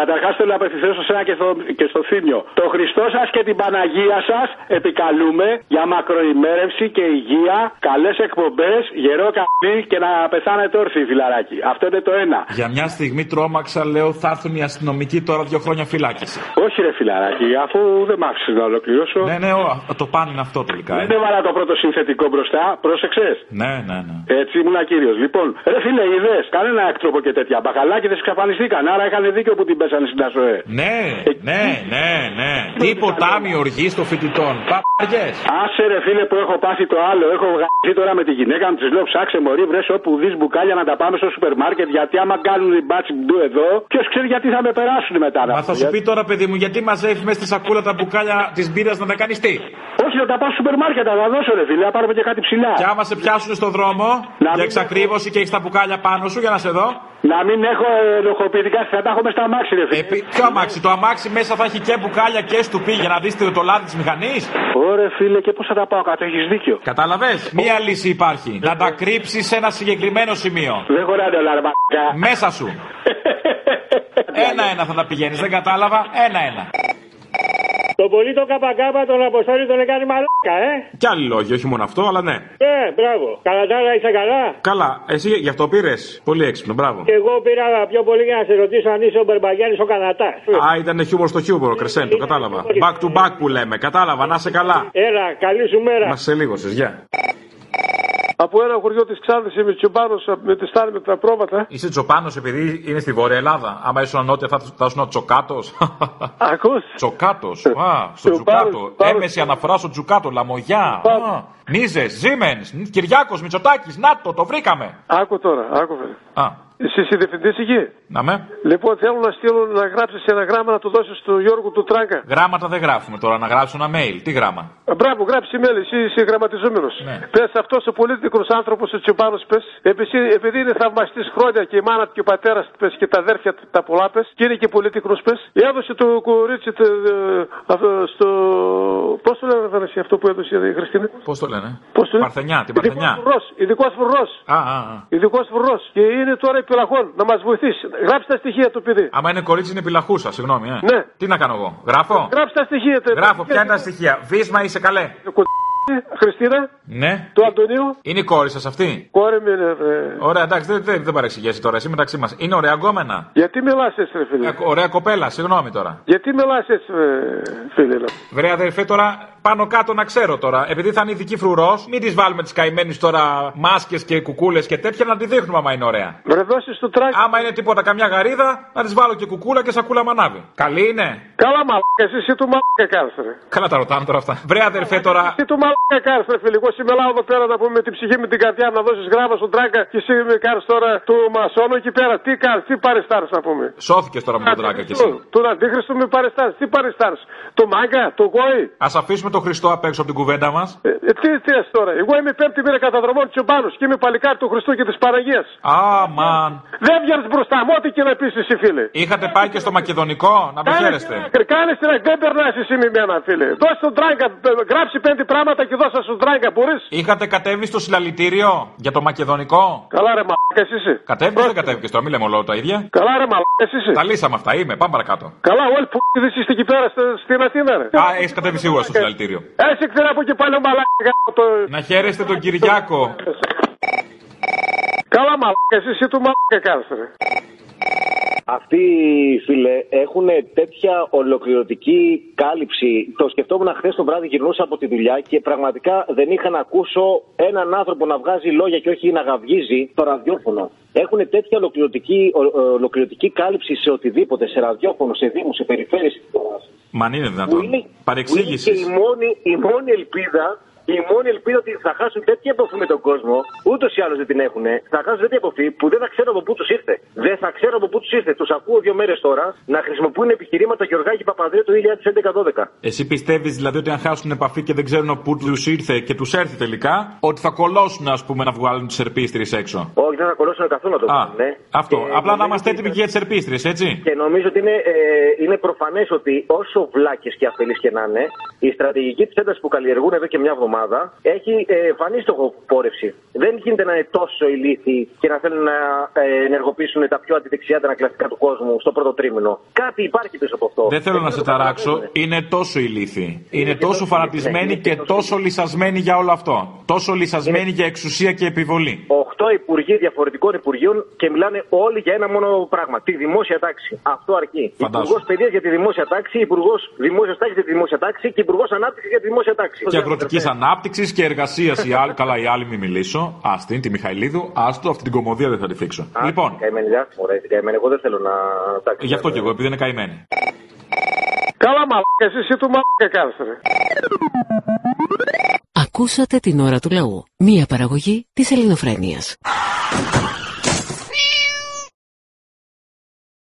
Καταρχάς θέλω να απευθυνθώ σε ένα και στο, και στο θύμιο. Το Χριστό σας και την Παναγία σας επικαλούμε για μακροημέρευση και υγεία, καλές εκπομπές, γερό καπνί και να πεθάνετε όρθιοι, φιλαράκι. Αυτό είναι το ένα. Για μια στιγμή τρόμαξα, λέω, θα έρθουν οι αστυνομικοί τώρα δύο χρόνια φυλάκιση. Όχι, ρε φιλαράκι, αφού δεν μ' άφησες να ολοκληρώσω. Ναι, ναι, ο, το πάνε είναι αυτό τελικά. Δεν ε. έβαλα το πρώτο συνθετικό μπροστά, πρόσεξες; Ναι, ναι, ναι. Έτσι ήμουν κύριος. Λοιπόν, ρε φίλε, είδες κανένα έκτροπο και τέτοια. Μπακαλάκιδε εξαφανιστήκαν. Άρα είχαν δίκιο που την πέσανε στην ΑΣΟΕ. Ναι, ναι, ναι, ναι. Τι ποτάμι οργή των φοιτητών. Παπαριές. Άσε ρε φίλε που έχω πάθει το άλλο. Έχω βγάλει τώρα με τη γυναίκα μου. Της λέω ψάξε μωρή, βρες όπου δεις μπουκάλια να τα πάμε στο σούπερ μάρκετ. Γιατί άμα κάνουν την μπάτσι μπλου εδώ, ποιος ξέρει γιατί θα με περάσουν μετά. Μα θα σου πει τώρα, παιδί μου, γιατί μαζεύεις μέσα στη σακούλα τα μπουκάλια της μπύρας να τα κάνεις τι; Όχι, να τα πάω στο σούπερ μάρκετ, να τα δώσω ρε φίλε, να πάρουμε και κάτι ψηλά. Και άμα σε πιάσουν στο δρόμο για εξακρίβωση και έχεις τα μπουκάλια πάνω σου για να σε δω; Να μην έχω ενοχοποιητικά, θα τα έχω μες στα αμάξι, ρε φίλε. Επί... Ποιο αμάξι, το αμάξι μέσα θα έχει και μπουκάλια και στουπί για να δεις το, το λάδι της μηχανής; Ωρε φίλε, και πώς θα τα πάω κάτω, έχεις δίκιο. Κατάλαβες; Μία λύση υπάρχει. Να τα κρύψεις σε ένα συγκεκριμένο σημείο. Δεν χωράνε όλα, ρε μαλάκα. Μέσα σου. Ένα-ένα θα τα πηγαίνεις, δεν κατάλαβα. Ένα-ένα. Το πολύ το καπακάπα τον Αποστόλη τον έκανε μαλάκα, ε. Κι άλλοι λόγοι, όχι μόνο αυτό, αλλά ναι. Ε, μπράβο. Καλατάρα είσαι καλά. Καλά, εσύ γι' αυτό πήρε. Πολύ έξυπνο, μπράβο. Και εγώ πήρα πιο πολύ για να σε ρωτήσω αν είσαι ο Μπερμπαγιάννη ο Κανατά. Α, ήταν χιούμορ στο χιούμορ, κρεσέν, το κατάλαβα. Back to back που λέμε, κατάλαβα, να σε καλά. Έλα, καλή σου μέρα. Μα σε λίγο, σε γεια. Από ένα χωριό της Ξάνθης είμαι τσιμπάνο με τη στάρι με τα πρόβατα. Είσαι τσοπάνο επειδή είναι στη Βόρεια Ελλάδα. Άμα ήσουν νότια θα, θα ήσουν τσοκάτος. Ακούς; Τσοκάτος. Α, στο τσουκάτο. Έμεση αναφορά στο τσουκάτο. Λαμογιά. Νίζε, Ζήμεν, Κυριάκος, Μητσοτάκης. Νάτο, το βρήκαμε. Άκου τώρα, άκου. Α. Εσύ είσαι διευθυντής εκεί; Να με. Λοιπόν, θέλω να στείλω να γράψεις ένα γράμμα να το δώσεις στο Γιώργο του Τράγκα. Γράμματα δεν γράφουμε τώρα, να γράψω ένα mail. Τι γράμμα; Α, Μπράβο, γράψει email, εσύ είσαι γραμματιζόμενος. Ναι. Πες αυτός ο πολίτικος άνθρωπος, ο Τσιμπάνος, πες, επειδή είναι θαυμαστής χρόνια και η μάνα του και ο πατέρας του, πες, και τα αδέρφια του, τα πολλά, πες, και είναι και πολίτικος, πες, έδωσε το κορίτσι το, ε, αυτό, στο. Πώς το λένε, Θανάση, αυτό που έδωσε η Χριστίνα; Πώς το λένε; Πώς το λένε; Παρθενιά, την Παρθενιά. Ειδικός φρουρός. Α, α, α. Ειδικός φρουρός. Και είναι τώρα επιλαχών να μας βοηθήσει. Γράψει τα στοιχεία του παιδί. Άμα είναι κορίτσι είναι επιλαχούσα, συγγνώμη. Ε. Ναι. Τι να κάνω εγώ. Γράφω; Γράψει τα στοιχεία του. Γράφω, ποια είναι τα στοιχεία; Βίσμα είσαι καλέ. Χριστίνα, Ναι. του Αντωνίου. Είναι η κόρη σας αυτή; Κόρη μου είναι. βρε. Ωραία, εντάξει, δεν, δεν, δεν παρεξηγέσαι τώρα. Εσύ μεταξύ μας. Είναι ωραία γκόμενα. Γιατί μιλάς έτσι, ρε φίλε; Ε, ωραία κοπέλα, συγγνώμη τώρα. Γιατί μιλάς έτσι, ρε, φίλε. λέω. Βρε αδερφέ τώρα, πάνω κάτω να ξέρω τώρα. Επειδή θα είναι ειδική φρουρός, μην τη βάλουμε τις καημένες τώρα μάσκες και κουκούλες και τέτοια να τη δείχνουμε άμα είναι ωραία. Βρε δώσεις του τράκι. Άμα είναι τίποτα καμιά γαρίδα, να τη βάλω και κουκούλα και σακούλα μανάβι. Καλή είναι. Καλά μαλάκα, εσύ, εσύ του μαλάκα κάρες, ρε. Καλά τα ρωτάμε τώρα αυτά. Βρε αδερφέ τώρα. Εσύ του μαλάκα κάρες, ρε φίλε. Εγώ σήμερα εδώ πέρα να πούμε με την ψυχή με την καρδιά να δώσεις γράμμα στον τράγκα και εσύ με κάρες τώρα του μασόνο εκεί πέρα. Τι κάνεις, τι παρεστάρεις να πούμε; Σώθηκες τώρα με τον τράκα κι εσύ. Τον αντίχρηστο με παρεστάρεις, τι παρεστάρεις. Το μάγκα, το γόη; Α αφήσουμε με τον Χριστό απ' έξω από την κουβέντα μας. Ε, ε, τι τι λες τώρα, εγώ είμαι πέμπτη μοίρα καταδρομών τσιμπάνου και είμαι παλικάρι του Χριστού και της Παραγία. Αμαν. Δεν βγαίνεις μπροστά μου, ό,τι και να πεις εσύ, φίλε. Είχατε πάει και στο Μακεδονικό, να το χαίρεστε. Κάνε την δεν περνάς εσύ με μένα, φίλε. Δώσε τον τράγκα, ε, γράψει πέντε πράγματα και δώσα στον τράγκα, μπορείς. Είχατε κατέβει στο συλλαλητήριο για το Μακεδονικό; Καλά, ρε μαλάκα, εσύ είσαι. Κατέβηκε δεν κατέβηκες τώρα, μην λέμε όλο τα ίδια. Καλά, ρε μαλάκα, εσύ είσαι. Τα λύσαμε αυτά, είμαι, πάμε παρακάτω. Καλά, όλοι που είστε εκεί πέρα στη- στην Αθήνα, ρε. Α, έχεις κατέβει σίγουρα στο συλλαλητήριο. Έτσι ξέρει από εκεί πάλι ο μαλάκα. Το... Να χαίρεστε τον Κυριάκο. Καλά, μαλάκα, εσύ εσύ του μαλάκα κάνεις, ρε. Αυτοί, φίλε, έχουν τέτοια ολοκληρωτική κάλυψη. Το σκεφτόμουν χθες το βράδυ, γυρνούσα από τη δουλειά και πραγματικά δεν είχα να ακούσω έναν άνθρωπο να βγάζει λόγια και όχι να γαυγίζει το ραδιόφωνο. Έχουν τέτοια ολοκληρωτική, ο- ο- ολοκληρωτική κάλυψη σε οτιδήποτε, σε ραδιόφωνο, σε δήμους, σε περιφέρειες. Μα αν είναι Που δυνατόν. είναι, που είναι Παρεξήγησης. και η μόνη, η μόνη ελπίδα η μόνη ελπίδα ότι θα χάσουν τέτοια επαφή με τον κόσμο, ούτως ή άλλως δεν την έχουν, θα χάσουν τέτοια επαφή που δεν θα ξέρω από πού τους ήρθε. Δεν θα ξέρω από πού τους ήρθε. Τους ακούω δύο μέρες τώρα να χρησιμοποιούν επιχειρήματα Γεωργάκη Παπαδρέου του 2011-12. Εσύ πιστεύεις δηλαδή ότι αν χάσουν επαφή και δεν ξέρουν πού τους ήρθε και τους έρθει τελικά, ότι θα κολώσουν ας πούμε να βγάλουν τις ερπίστριες έξω; Όχι, δεν θα κολλώσουν καθόλου να το Α, κάνουν. ναι. αυτό. Και Απλά να νομίζω είμαστε ότι- έτοιμοι και για τις ερπίστριες, έτσι. Και νομίζω ότι είναι, ε, είναι προφανές ότι όσο βλάκες και αφελείς και να είναι, η στρατηγική της έντασης που καλλιεργούν εδώ και μια εβδομάδα έχει ε, εμφανή στοχοπόρευση. Δεν γίνεται να είναι τόσο ηλίθιοι και να θέλουν να ε, ενεργοποιήσουν τα πιο αντιδεξιά αντανακλαστικά του κόσμου στο πρώτο τρίμηνο. Κάτι υπάρχει πίσω από αυτό. Δεν θέλω να σε ταράξω, είναι τόσο ηλίθιοι. Είναι τόσο φανατισμένοι και τόσο λυσασμένοι για όλο αυτό. Τόσο λυσασμένοι για εξουσία και επιβολή. Οχτώ υπουργοί διαφορετικών υπουργείων και μιλάνε όλοι για ένα μόνο πράγμα. Τη δημόσια τάξη. Αυτό αρκεί. Φαντάσου. Υπουργός Παιδείας για τη δημόσια τάξη, Υπουργός Δημόσιας Τάξης για τη δημόσια τάξη και Υπουργός Ανάπτυξης για τη δημόσια τάξη. Και αγροτικής ανάπτυξη και εργασίας οι άλλοι. Καλά, οι άλλοι μη μιλήσω. Άστιν, τη Μιχαηλίδου. Άστο, αυτή την κομμωδία δεν θα τη θίξω. Λοιπόν, Καημένη, γεια σου, μωρέ, την καημένη. Εγώ δεν θέλω να. τάξει. γι' αυτό και εγώ, επειδή είναι καημένοι. Καλά, μαλάκα, εσύ εσύ του μαλάκα κάνεις, ρε. Ακούσατε την ώρα του λαού. Μία παραγωγή της ελληνοφρένειας.